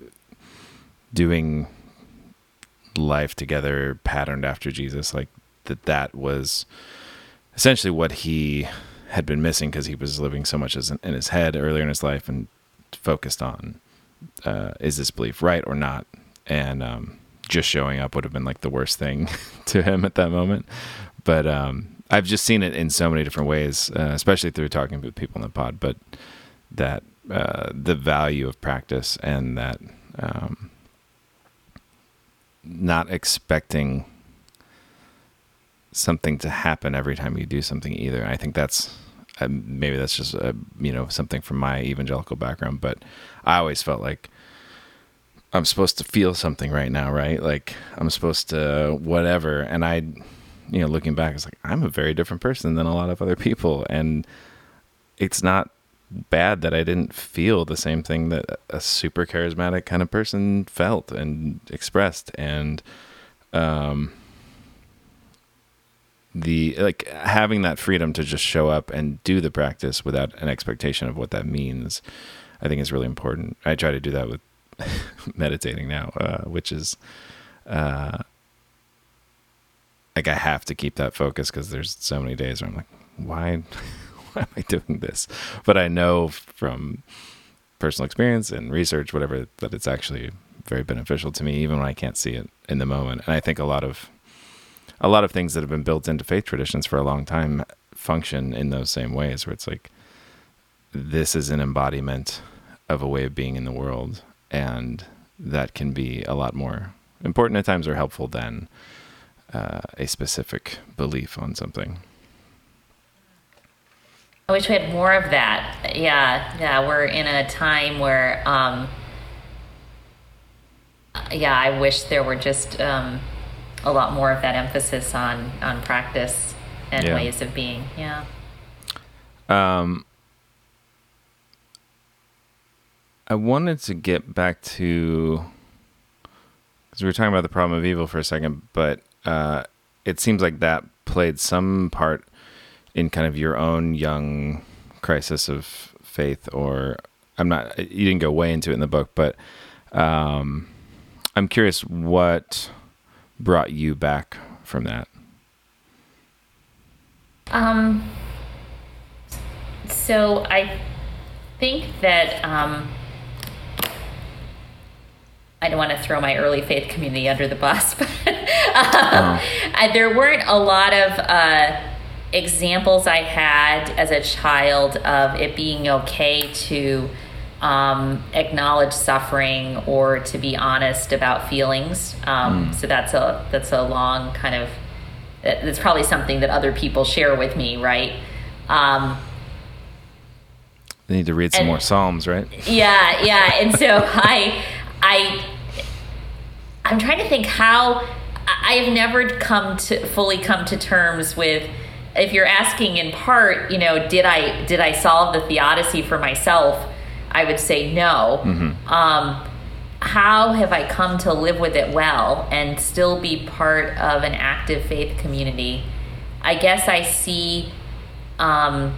S1: doing life together patterned after jesus like that that was essentially what he had been missing because he was living so much as in, in his head earlier in his life and focused on uh, is this belief right or not? And um, just showing up would have been like the worst thing to him at that moment. But um, i've just seen it in so many different ways uh, especially through talking with people in the pod but that uh, the value of practice and that um, not expecting something to happen every time you do something either. And I think that's uh, maybe that's just uh, you know something from my evangelical background, but I always felt like I'm supposed to feel something right now, right? Like I'm supposed to whatever. And I, you know, looking back, it's like I'm a very different person than a lot of other people, and it's not bad that I didn't feel the same thing that a super charismatic kind of person felt and expressed and um the like having that freedom to just show up and do the practice without an expectation of what that means i think is really important. I try to do that with meditating now uh, which is uh like i have to keep that focus because there's so many days where i'm like why why am i doing this? But i know from personal experience and research whatever that it's actually very beneficial to me even when i can't see it in the moment. And i think a lot of a lot of things that have been built into faith traditions for a long time function in those same ways where it's like this is an embodiment of a way of being in the world and that can be a lot more important at times or helpful than uh, a specific belief on something
S2: I wish we had more of that. Yeah, yeah, we're in a time where, um, yeah, I wish there were just um, a lot more of that emphasis on on practice and
S1: Yeah.
S2: ways of being. Yeah.
S1: Um, I wanted to get back to because we were talking about the problem of evil for a second, but uh, it seems like that played some part in kind of your own young crisis of faith. Or I'm not, you didn't go way into it in the book, but um, I'm curious what brought you back from that.
S2: Um, so I think that um, I don't want to throw my early faith community under the bus, but um, I, there weren't a lot of uh, examples I had as a child of it being okay to um, acknowledge suffering or to be honest about feelings. Um, So that's a that's a long kind of that's probably something that other people share with me, right? Um,
S1: They need to read some
S2: And-
S1: more Psalms, right?
S2: yeah, yeah. And so I, I, I'm trying to think how I have never come to fully come to terms with. If you're asking in part, you know, did I did I solve the theodicy for myself? I would say no. Um, how have I come to live with it well and still be part of an active faith community? I guess I see. Um,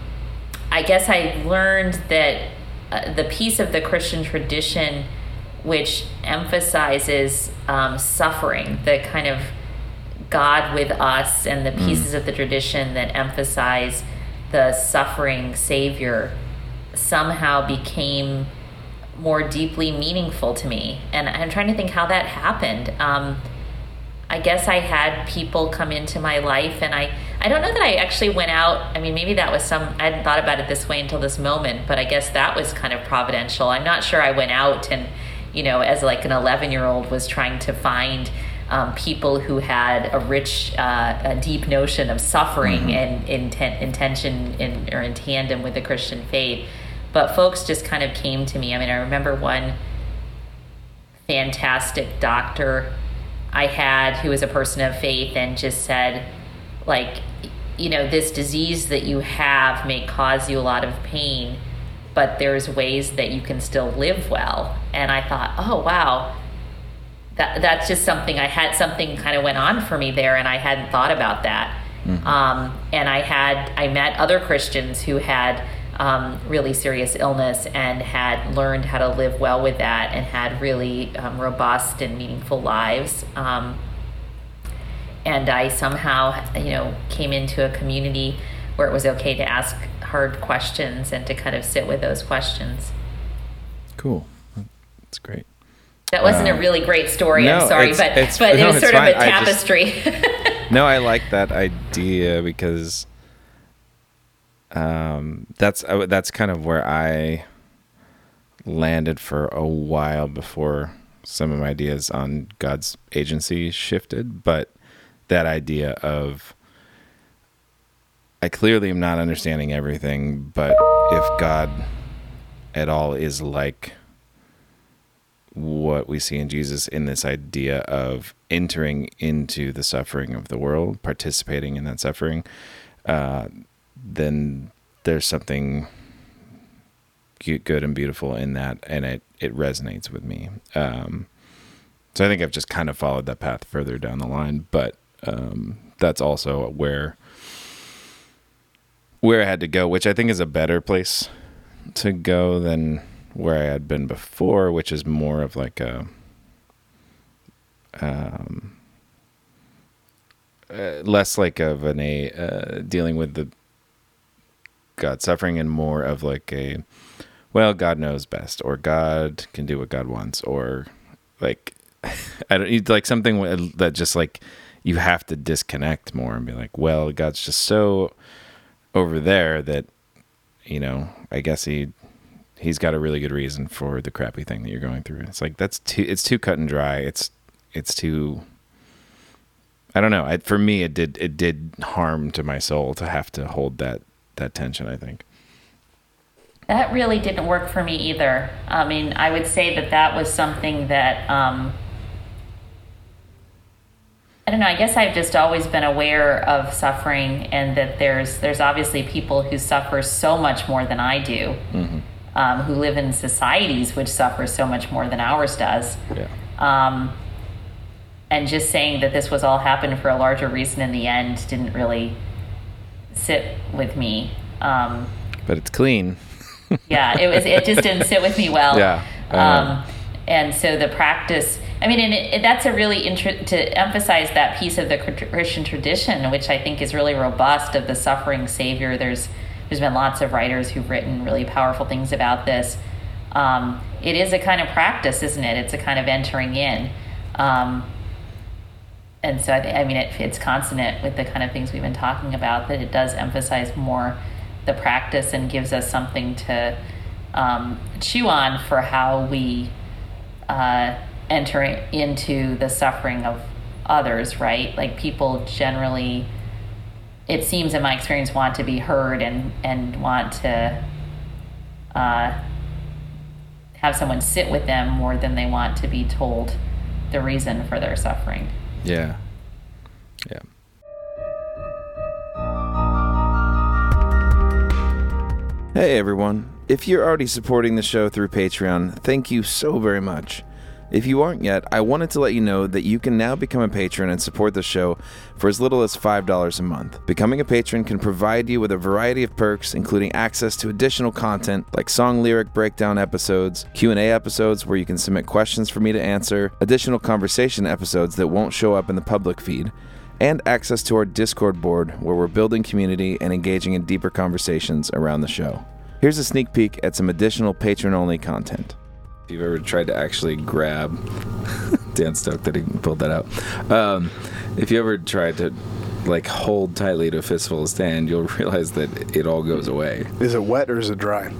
S2: I guess I learned that uh, the piece of the Christian tradition which emphasizes um, suffering, the kind of God with us, and the pieces of the tradition that emphasize the suffering Savior somehow became more deeply meaningful to me. And I'm trying to think how that happened. Um, I guess I had people come into my life, and I I don't know that I actually went out. I mean, maybe that was some. I hadn't thought about it this way until this moment, but I guess that was kind of providential. I'm not sure I went out and, you know, as like an 11 year old was trying to find. Um, people who had a rich, uh, a deep notion of suffering and inten- intention in, or in tandem with the Christian faith, but folks just kind of came to me. I mean, I remember one fantastic doctor I had who was a person of faith and just said, like, you know, this disease that you have may cause you a lot of pain, but there's ways that you can still live well. And I thought, oh, wow. That, that's just something I had something kind of went on for me there, and I hadn't thought about that. Um, and I had I met other Christians who had um, really serious illness and had learned how to live well with that and had really um, robust and meaningful lives. Um, and I somehow, you know, came into a community where it was okay to ask hard questions and to kind of sit with those questions.
S1: Cool. That's great.
S2: That wasn't
S1: Uh,
S2: a really great story.
S1: no,
S2: I'm sorry,
S1: it's-
S2: but
S1: it's-
S2: but
S1: no,
S2: it was sort of a
S1: fine. I just-
S2: tapestry.
S1: No, I like that idea because um, that's uh, that's kind of where I landed for a while before some of my ideas on God's agency shifted. But that idea of I clearly am not understanding everything, but if God at all is like what we see in Jesus in this idea of entering into the suffering of the world, participating in that suffering, uh, then there's something good and beautiful in that, and it it resonates with me. Um, so I think I've just kind of followed that path further down the line, but um, that's also where where I had to go, which I think is a better place to go than where I had been before, which is more of like a um, uh, less like of an a uh, dealing with the God suffering and more of like a well, God knows best, or God can do what God wants, or like I don't need like something that just like you have to disconnect more and be like, well, God's just so over there that you know, I guess he he's got a really good reason for the crappy thing that you're going through. It's like that's too it's too cut and dry. It's it's too I don't know. I, for me it did it did harm to my soul to have to hold that that tension, I think.
S2: That really didn't work for me either. I mean, I would say that that was something that um, I don't know. I guess I've just always been aware of suffering, and that there's there's obviously people who suffer so much more than I do, um, who live in societies which suffer so much more than ours does.
S1: Yeah.
S2: Um, and just saying that this was all happened for a larger reason in the end didn't really sit with me. Um,
S1: But it's clean.
S2: yeah it was it just didn't sit with me well
S1: Yeah,
S2: um, and so the practice i mean and it, it, that's a really inter- to emphasize that piece of the christian tradition which i think is really robust of the suffering savior there's there's been lots of writers who've written really powerful things about this. Um, it is a kind of practice isn't it? It's a kind of entering in. Um, and so I, th- I mean it, it's consonant with the kind of things we've been talking about that it does emphasize more the practice and gives us something to um, chew on for how we uh, enter into the suffering of others, right? Like people generally, it seems in my experience, want to be heard and, and want to uh, have someone sit with them more than they want to be told the reason for their suffering.
S1: Yeah. Yeah. Hey everyone. If you're already supporting the show through Patreon, thank you so very much. If you aren't yet, I wanted to let you know that you can now become a patron and support the show for as little as $5 a month. Becoming a patron can provide you with a variety of perks including access to additional content like song lyric breakdown episodes, Q&A episodes where you can submit questions for me to answer, additional conversation episodes that won't show up in the public feed, and access to our Discord board where we're building community and engaging in deeper conversations around the show. Here's a sneak peek at some additional patron only content. If you've ever tried to actually grab, Dan stoked that he pulled that out. Um, if you ever tried to like hold tightly to a fistful of stand, you'll realize that it all goes away.
S3: Is it wet or is it dry?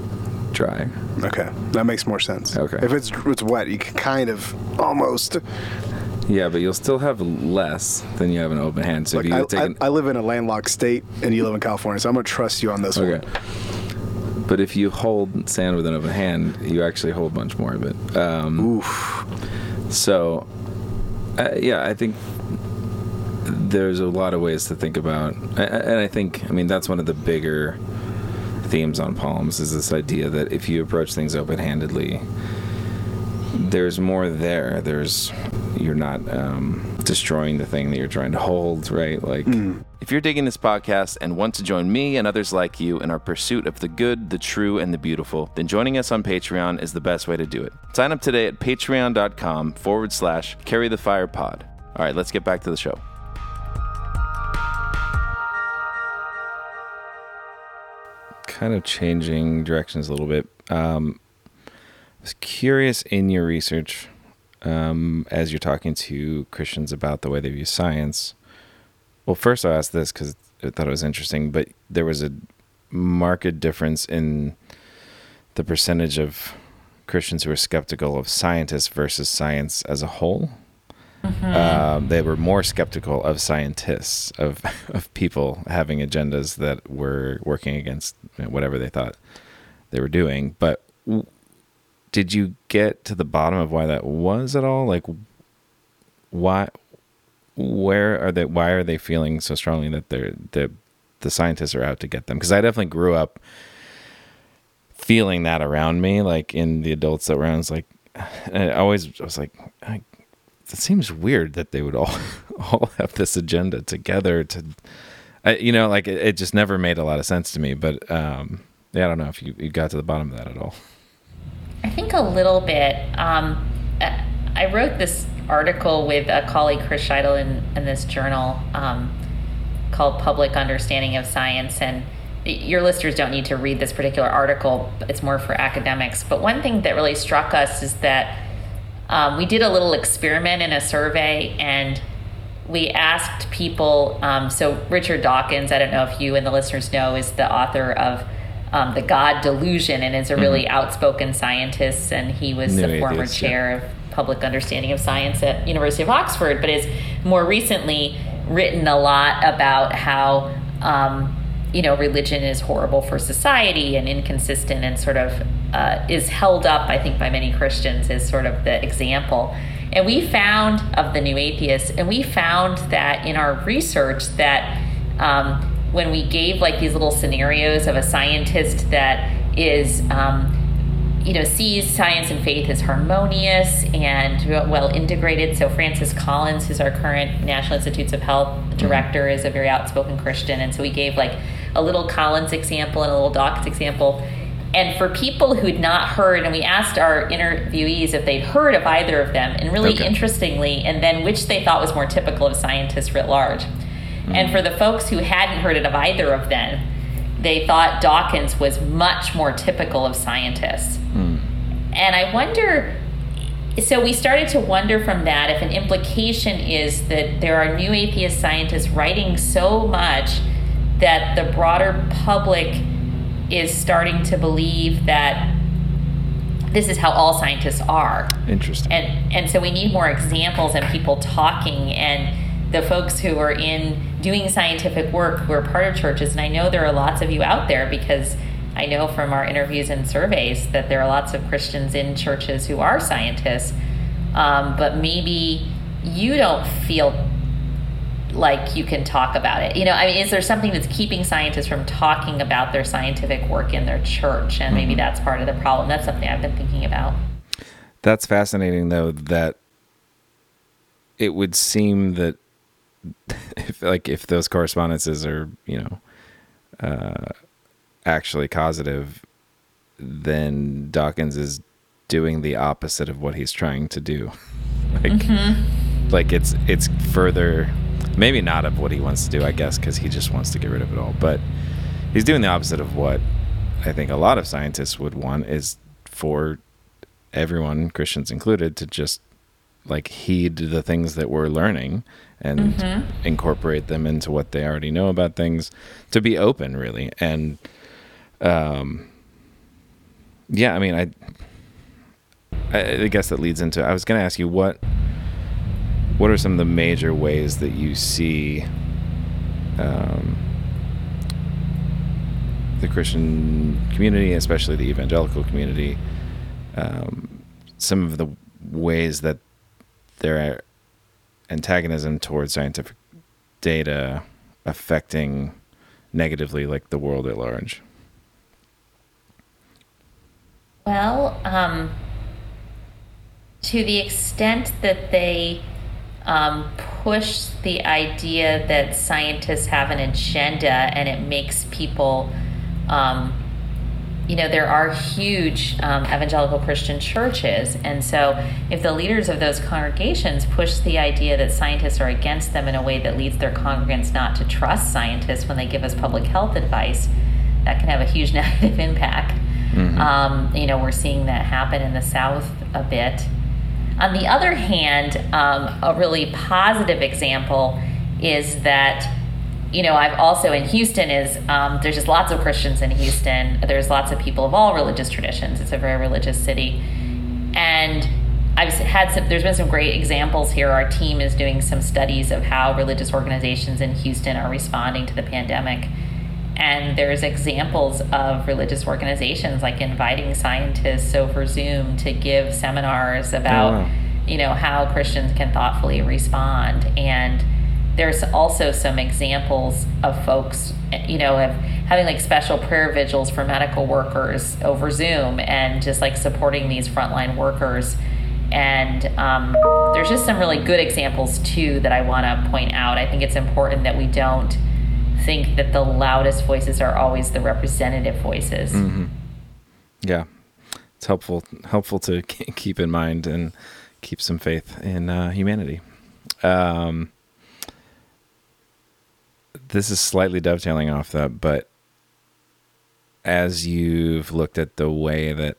S1: Dry.
S3: Okay, that makes more sense.
S1: Okay.
S3: If it's it's wet, you can kind of almost.
S1: Yeah, but you'll still have less than you have an open hand. So you
S3: I,
S1: take
S3: I,
S1: an,
S3: I live in a landlocked state, and you live in California, so I'm gonna trust you on this
S1: Okay.
S3: one.
S1: But if you hold sand with an open hand, you actually hold a bunch more of it. Um,
S3: Oof.
S1: so, uh, yeah, I think there's a lot of ways to think about, and I think, I mean, that's one of the bigger themes on palms is this idea that if you approach things open-handedly, there's more there. There's you're not um, destroying the thing that you're trying to hold, right? Like, if you're digging this podcast and want to join me and others like you in our pursuit of the good, the true, and the beautiful, then joining us on Patreon is the best way to do it. Sign up today at patreon.com forward slash carry the fire pod. All right, let's get back to the show. Kind of changing directions a little bit. Um, I was curious in your research um, as you're talking to Christians about the way they view science. Well, first I asked this because I thought it was interesting, but there was a marked difference in the percentage of Christians who are skeptical of scientists versus science as a whole. Um, they were more skeptical of scientists, of of people having agendas that were working against whatever they thought they were doing. But w- did you get to the bottom of why that was at all? Like, why? Where are they? Why are they feeling so strongly that they're the the scientists are out to get them? Because I definitely grew up feeling that around me, like in the adults that were around. I like, I always was like, I, it seems weird that they would all all have this agenda together to, I, you know, like it, it just never made a lot of sense to me. But um, yeah, I don't know if you, you got to the bottom of that at all.
S2: I think a little bit. Um, I I wrote this article with a colleague, Chris Scheitle, in, in this journal um, called Public Understanding of Science. And your listeners don't need to read this particular article, it's more for academics. But one thing that really struck us is that um, we did a little experiment in a survey and we asked people. Um, so, Richard Dawkins, I don't know if you and the listeners know, is the author of um, The God Delusion and is a really outspoken scientist. And he was
S1: New
S2: the former
S1: atheist, yeah.
S2: chair of public understanding of science at University of Oxford, but has more recently written a lot about how um, you know religion is horrible for society and inconsistent and sort of uh, is held up, I think, by many Christians as sort of the example. And we found of the new atheists, and we found that in our research that um, when we gave like these little scenarios of a scientist that is um, you know sees science and faith as harmonious and well integrated. So francis collins who's our current national institutes of health mm-hmm. director is a very outspoken christian. And so we gave like a little collins example and a little dawkins example. And for people who'd not heard and we asked our interviewees if they'd heard of either of them and really
S1: Okay.
S2: interestingly and then which they thought was more typical of scientists writ large. And mm-hmm. for the folks who hadn't heard it of either of them they thought Dawkins was much more typical of scientists. Hmm. And I wonder so we started to wonder from that if an implication is that there are new atheist scientists writing so much that the broader public is starting to believe that this is how all scientists are.
S1: Interesting.
S2: And and so we need more examples and people talking and the folks who are in doing scientific work who are part of churches. And I know there are lots of you out there because I know from our interviews and surveys that there are lots of Christians in churches who are scientists, um, but maybe you don't feel like you can talk about it. You know, I mean, is there something that's keeping scientists from talking about their scientific work in their church? And maybe mm-hmm. that's part of the problem. That's something I've been thinking about.
S1: That's fascinating, though, that it would seem that if, like, if those correspondences are, you know, uh, actually causative, then Dawkins is doing the opposite of what he's trying to do. like, mm-hmm. like it's it's further maybe not of what he wants to do, I guess, because he just wants to get rid of it all. But he's doing the opposite of what I think a lot of scientists would want is for everyone, Christians included, to just like heed the things that we're learning and mm-hmm. incorporate them into what they already know about things to be open really and um yeah i mean i i, guess that leads into i was going to ask you what what are some of the major ways that you see um, the Christian community, especially the evangelical community, um, some of the ways that their antagonism towards scientific data affecting negatively like the world at large?
S2: Well, um, to the extent that they um, push the idea that scientists have an agenda and it makes people, um, you know, there are huge um, evangelical Christian churches. And so, if the leaders of those congregations push the idea that scientists are against them in a way that leads their congregants not to trust scientists when they give us public health advice, that can have a huge negative impact. Mm-hmm. Um, you know, we're seeing that happen in the South a bit. On the other hand, um, a really positive example is that you know I've also in Houston is um, there's just lots of Christians in Houston. There's lots of people of all religious traditions. It's a very religious city, and I've had some. There's been some great examples here. Our team is doing some studies of how religious organizations in Houston are responding to the pandemic and there's examples of religious organizations like inviting scientists over Zoom to give seminars about, oh, wow. you know, how Christians can thoughtfully respond. And there's also some examples of folks, you know, of having like special prayer vigils for medical workers over Zoom and just like supporting these frontline workers. And um, there's just some really good examples too that I want to point out. I think it's important that we don't think that the loudest voices are always the representative voices.
S1: Mm-hmm. Yeah, it's helpful helpful to keep in mind and keep some faith in uh, humanity. Um, this is slightly dovetailing off that, but as you've looked at the way that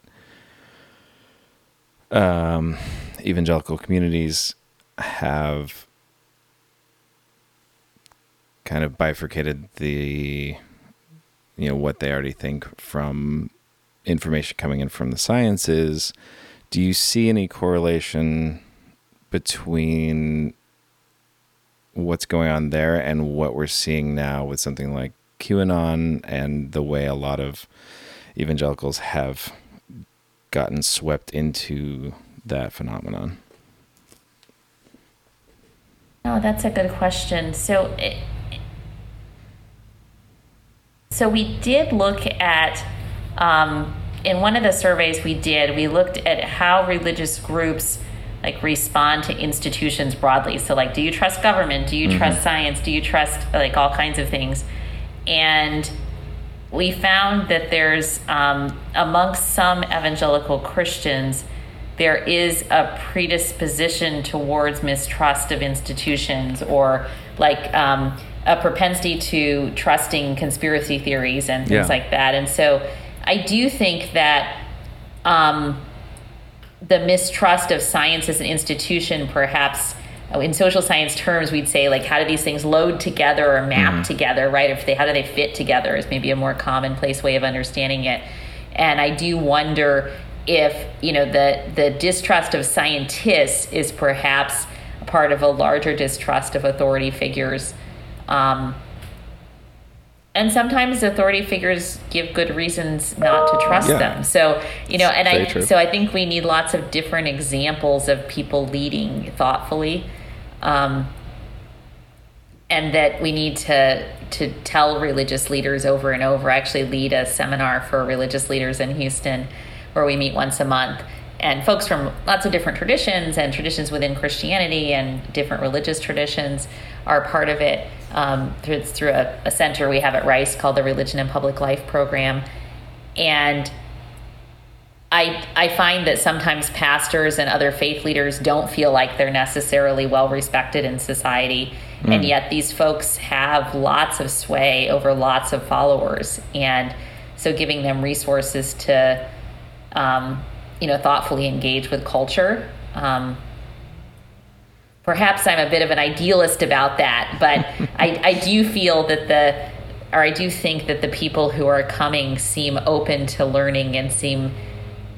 S1: um, evangelical communities have kind of bifurcated the you know what they already think from information coming in from the sciences do you see any correlation between what's going on there and what we're seeing now with something like QAnon and the way a lot of evangelicals have gotten swept into that phenomenon?
S2: Oh, that's a good question. So, it, so we did look at, um, in one of the surveys we did, we looked at how religious groups like respond to institutions broadly. So like, do you trust government? Do you mm-hmm. trust science? Do you trust like all kinds of things? And we found that there's um, amongst some evangelical Christians, there is a predisposition towards mistrust of institutions or like um, a propensity to trusting conspiracy theories and things yeah. like that. And so I do think that um, the mistrust of science as an institution, perhaps uh, in social science terms, we'd say like, how do these things load together or map mm-hmm. together, right? If they, how do they fit together is maybe a more commonplace way of understanding it. And I do wonder if you know the the distrust of scientists is perhaps part of a larger distrust of authority figures. Um, and sometimes authority figures give good reasons not to trust
S1: Yeah.
S2: them. So, you know, and
S1: Very
S2: I
S1: true.
S2: so I think we need lots of different examples of people leading thoughtfully. Um, and that we need to to tell religious leaders over and over. I actually lead a seminar for religious leaders in Houston where we meet once a month and folks from lots of different traditions and traditions within Christianity and different religious traditions are part of it. Um, through, it's through a, a center we have at Rice called the Religion and Public Life Program. And I, I find that sometimes pastors and other faith leaders don't feel like they're necessarily well respected in society. And yet these folks have lots of sway over lots of followers. And so giving them resources to, um, you know, thoughtfully engage with culture. Um, perhaps I'm a bit of an idealist about that, but I, I do feel that the, or I do think that the people who are coming seem open to learning and seem,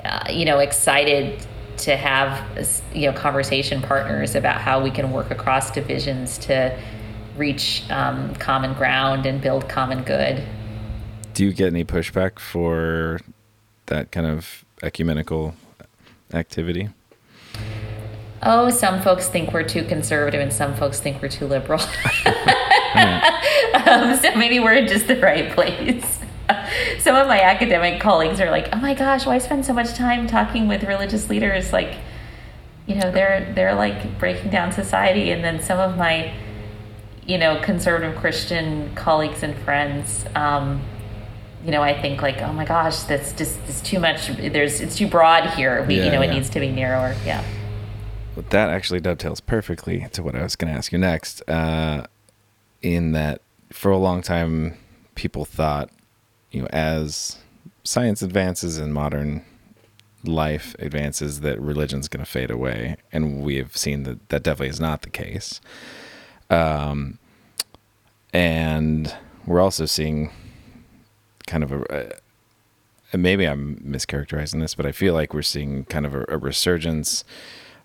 S2: uh, you know, excited to have, you know, conversation partners about how we can work across divisions to reach um, common ground and build common good.
S1: Do you get any pushback for that kind of ecumenical activity?
S2: Oh, some folks think we're too conservative and some folks think we're too liberal. um, so maybe we're in just the right place. some of my academic colleagues are like, "Oh my gosh, why spend so much time talking with religious leaders? Like, you know, they're they're like breaking down society." And then some of my, you know, conservative Christian colleagues and friends, um, you know, I think like, "Oh my gosh, that's just it's too much. There's it's too broad here. We,
S1: Yeah,
S2: you know,
S1: yeah.
S2: it needs to be narrower." Yeah.
S1: Well, that actually dovetails perfectly to what I was going to ask you next. Uh, in that, for a long time, people thought, you know, as science advances and modern life advances, that religion's going to fade away, and we have seen that that definitely is not the case. Um, and we're also seeing kind of a, and maybe I'm mischaracterizing this, but I feel like we're seeing kind of a, a resurgence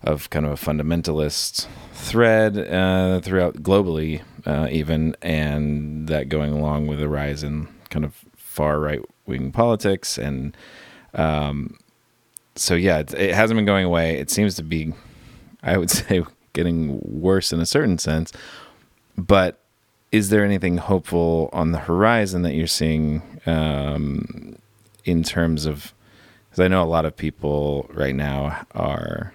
S1: of kind of a fundamentalist thread uh, throughout globally, uh, even, and that going along with the rise in kind of far right wing politics. And um, so, yeah, it, it hasn't been going away. It seems to be, I would say, getting worse in a certain sense. But is there anything hopeful on the horizon that you're seeing um, in terms of? Because I know a lot of people right now are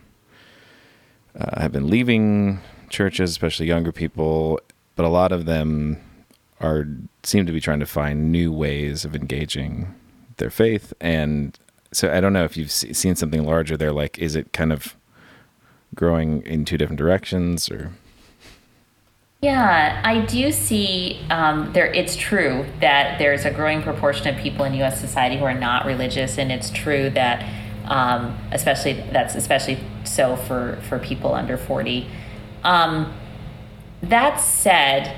S1: uh, have been leaving churches, especially younger people, but a lot of them are seem to be trying to find new ways of engaging their faith. And so I don't know if you've seen something larger there. Like, is it kind of growing in two different directions, or
S2: Yeah, I do see um, there. It's true that there's a growing proportion of people in U.S. society who are not religious, and it's true that, um, especially that's especially so for for people under forty. Um, that said,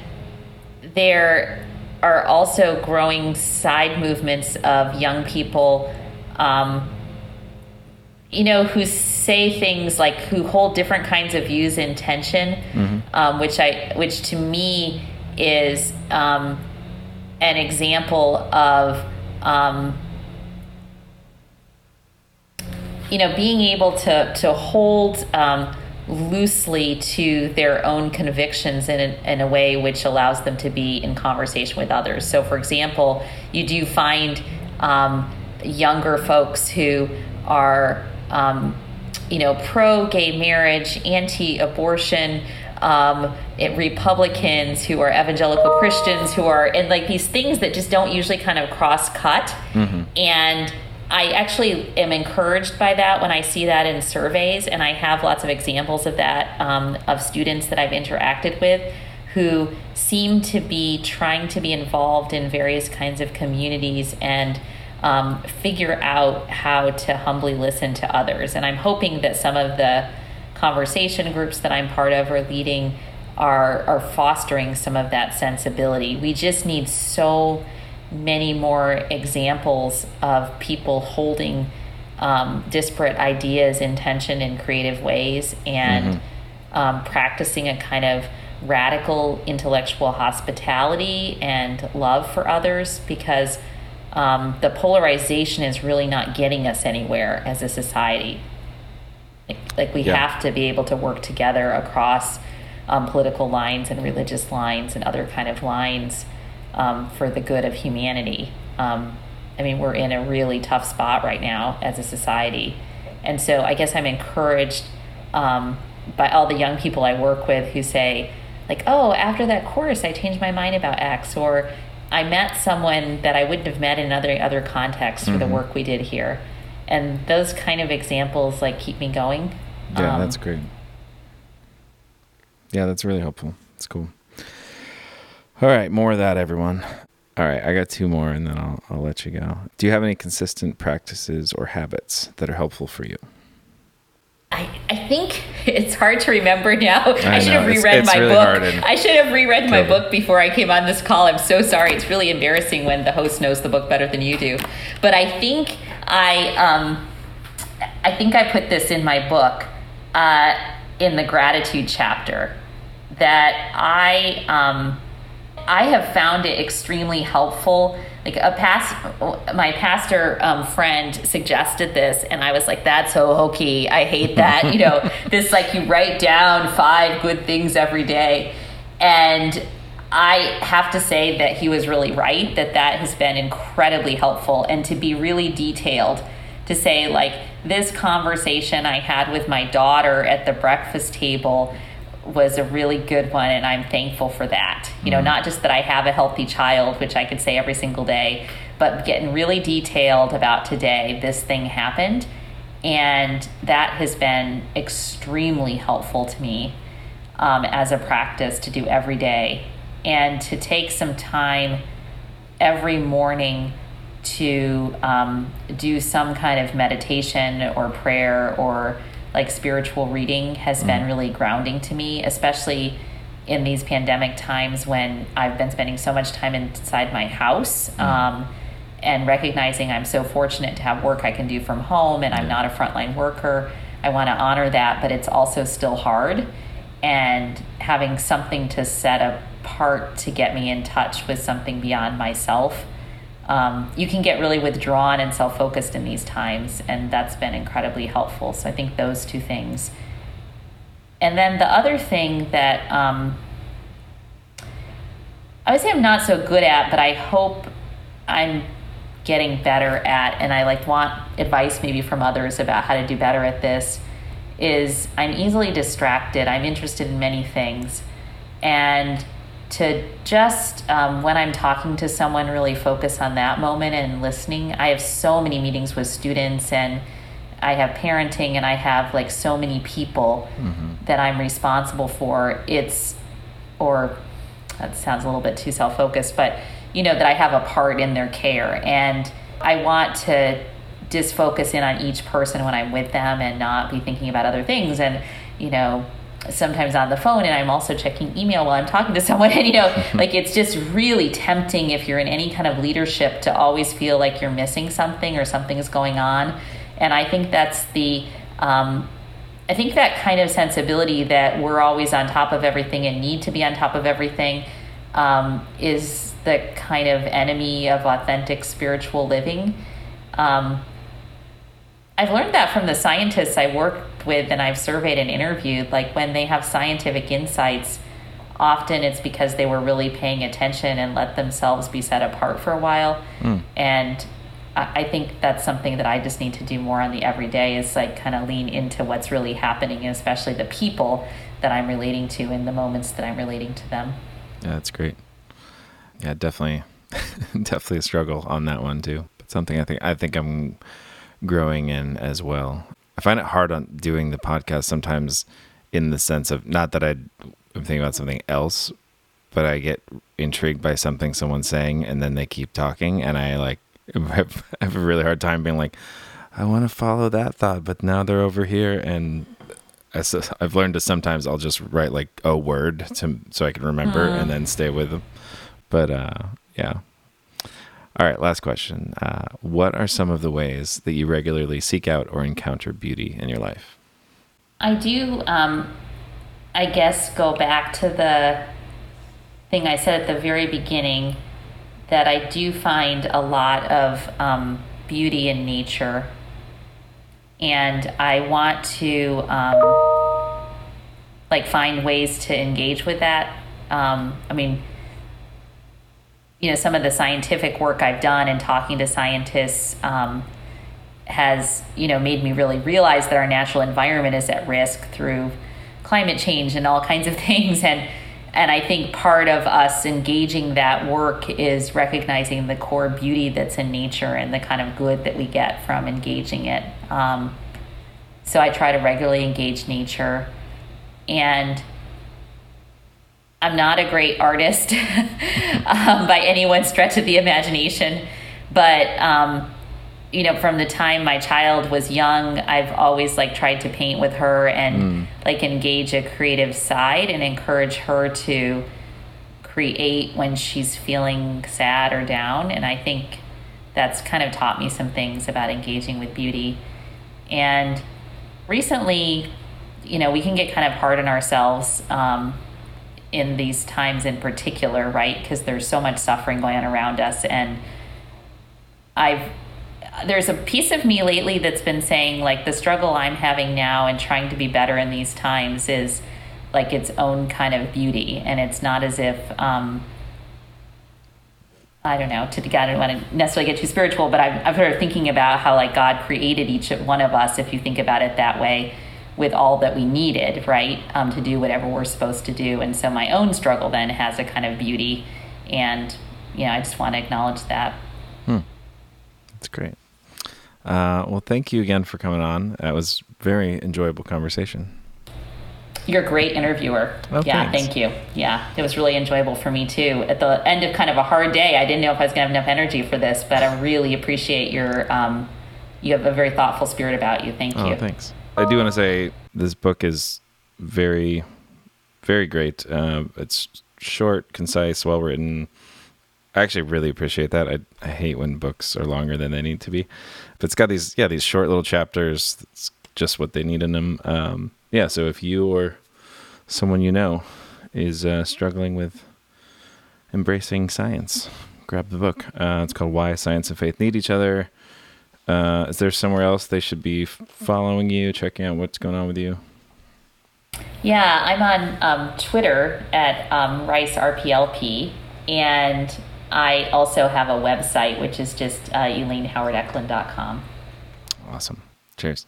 S2: there are also growing side movements of young people. Um, you know, who say things like who hold different kinds of views in tension, um, which I, which to me is um, an example of, um, you know, being able to to hold um, loosely to their own convictions in a, in a way which allows them to be in conversation with others. So, for example, you do find um, younger folks who are, um, you know, pro gay marriage, anti abortion, um, it- Republicans who are evangelical Christians who are, and like these things that just don't usually kind of cross cut. And I actually am encouraged by that when I see that in surveys, and I have lots of examples of that um, of students that I've interacted with who seem to be trying to be involved in various kinds of communities and um, figure out how to humbly listen to others. And I'm hoping that some of the conversation groups that I'm part of or leading are are fostering some of that sensibility. We just need so many more examples of people holding um, disparate ideas in tension in creative ways and um, practicing a kind of radical intellectual hospitality and love for others because um, the polarization is really not getting us anywhere as a society. Like, like we
S1: Yeah.
S2: have to be able to work together across um, political lines and religious lines and other kind of lines um, for the good of humanity. Um, I mean, we're in a really tough spot right now as a society. And so I guess I'm encouraged um, by all the young people I work with who say, like, oh, after that course, I changed my mind about X, or I met someone that I wouldn't have met in other other contexts for the work we did here. And those kind of examples like keep me going.
S1: Yeah,
S2: Um,
S1: that's great. Yeah, that's really helpful. It's cool. All right, more of that, everyone. All right, I got two more, and then I'll I'll let you go. Do you have any consistent practices or habits that are helpful for you?
S2: I, I think it's hard to remember now. I,
S1: I
S2: should
S1: know,
S2: have reread
S1: it's
S2: my
S1: really
S2: book. I should have reread my book before I came on this call. I'm so sorry. It's really embarrassing when the host knows the book better than you do. But I think I um, I think I put this in my book uh, in the gratitude chapter that I um, I have found it extremely helpful. Like a past, my pastor um, friend suggested this, and I was like, "That's so hokey. I hate that." you know, this like you write down five good things every day, and I have to say that he was really right. That that has been incredibly helpful, and to be really detailed to say like this conversation I had with my daughter at the breakfast table was a really good one and I'm thankful for that. You know, not just that I have a healthy child, which I could say every single day, but getting really detailed about today, this thing happened. And that has been extremely helpful to me um, as a practice to do every day and to take some time every morning to um, do some kind of meditation or prayer or like spiritual reading has been really grounding to me, especially in these pandemic times when I've been spending so much time inside my house. Um, and recognizing I'm so fortunate to have work I can do from home and I'm not a frontline worker. I want to honor that, but it's also still hard. And having something to set apart to get me in touch with something beyond myself. Um, you can get really withdrawn and self focused in these times, and that's been incredibly helpful. So I think those two things. And then the other thing that um, I would say I'm not so good at, but I hope I'm getting better at, and I like want advice maybe from others about how to do better at this. Is I'm easily distracted. I'm interested in many things, and to just um, when I'm talking to someone, really focus on that moment and listening. I have so many meetings with students, and I have parenting, and I have like so many people that I'm responsible for. It's or that sounds a little bit too self focused, but you know, that I have a part in their care. And I want to just focus in on each person when I'm with them and not be thinking about other things. And, you know, sometimes on the phone and I'm also checking email while I'm talking to someone. And, you know, like it's just really tempting if you're in any kind of leadership to always feel like you're missing something or something is going on. And I think that's the, um, I think that kind of sensibility that we're always on top of everything and need to be on top of everything um, is the kind of enemy of authentic spiritual living. Um, I've learned that from the scientists I worked with and I've surveyed and interviewed. Like when they have scientific insights, often it's because they were really paying attention and let themselves be set apart for a while. Hmm. And I I think that's something that I just need to do more on the everyday is like kind of lean into what's really happening, and especially the people that I'm relating to in the moments that I'm relating to them.
S1: Yeah, that's great. Yeah, definitely, definitely a struggle on that one too. But something I think I think I'm growing in as well. I find it hard on doing the podcast sometimes, in the sense of not that I am thinking about something else, but I get intrigued by something someone's saying, and then they keep talking, and I like have, have a really hard time being like, I want to follow that thought, but now they're over here, and I've learned to sometimes I'll just write like a word to so I can remember and then stay with them. But uh, yeah. All right, last question. Uh, what are some of the ways that you regularly seek out or encounter beauty in your life?
S2: I do, um, I guess, go back to the thing I said at the very beginning that I do find a lot of um, beauty in nature. And I want to um, like find ways to engage with that. Um, I mean, you know, some of the scientific work I've done and talking to scientists um, has, you know, made me really realize that our natural environment is at risk through climate change and all kinds of things. And and I think part of us engaging that work is recognizing the core beauty that's in nature and the kind of good that we get from engaging it. Um, so I try to regularly engage nature. And I'm not a great artist um, by anyone's stretch of the imagination, but um, you know, from the time my child was young, I've always like tried to paint with her and mm. like engage a creative side and encourage her to create when she's feeling sad or down. And I think that's kind of taught me some things about engaging with beauty. And recently, you know, we can get kind of hard on ourselves. Um, in these times in particular, right? Because there's so much suffering going on around us. And I've, there's a piece of me lately that's been saying, like, the struggle I'm having now and trying to be better in these times is like its own kind of beauty. And it's not as if, um, I don't know, to I don't want to necessarily get too spiritual, but I've, I've heard thinking about how like God created each one of us, if you think about it that way with all that we needed, right, um, to do whatever we're supposed to do. And so my own struggle then has a kind of beauty, and you know, I just want to acknowledge that.
S1: Hmm. That's great. Uh, well, thank you again for coming on. That was very enjoyable conversation.
S2: You're a great interviewer.
S1: Oh,
S2: yeah,
S1: thanks.
S2: thank you. Yeah, it was really enjoyable for me too. At the end of kind of a hard day, I didn't know if I was going to have enough energy for this, but I really appreciate your. Um, you have a very thoughtful spirit about you. Thank you.
S1: oh,
S2: you.
S1: Thanks. I do want to say this book is very, very great. Uh, it's short, concise, well written. I actually really appreciate that. I I hate when books are longer than they need to be, but it's got these yeah these short little chapters. It's just what they need in them. Um, yeah. So if you or someone you know is uh, struggling with embracing science, grab the book. Uh, it's called Why Science and Faith Need Each Other. Uh, is there somewhere else they should be following you, checking out what's going on with you?
S2: Yeah, I'm on um, Twitter at um, RiceRPLP, and I also have a website, which is just uh, ElaineHowardEcklund.com.
S1: Awesome. Cheers.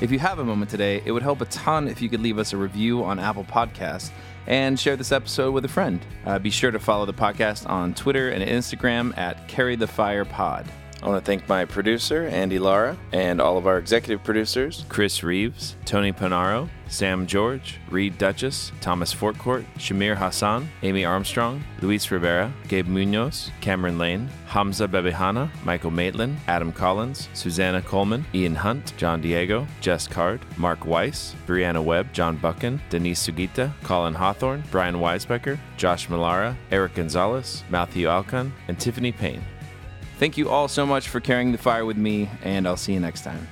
S1: If you have a moment today, it would help a ton if you could leave us a review on Apple Podcasts and share this episode with a friend. Uh, be sure to follow the podcast on Twitter and Instagram at Carry the Fire Pod. I want to thank my producer, Andy Lara, and all of our executive producers Chris Reeves, Tony Panaro, Sam George, Reed Duchess, Thomas Fortcourt, Shamir Hassan, Amy Armstrong, Luis Rivera, Gabe Munoz, Cameron Lane, Hamza Bebehana, Michael Maitland, Adam Collins, Susanna Coleman, Ian Hunt, John Diego, Jess Card, Mark Weiss, Brianna Webb, John Buchan, Denise Sugita, Colin Hawthorne, Brian Weisbecker, Josh Malara, Eric Gonzalez, Matthew Alcon, and Tiffany Payne. Thank you all so much for carrying the fire with me, and I'll see you next time.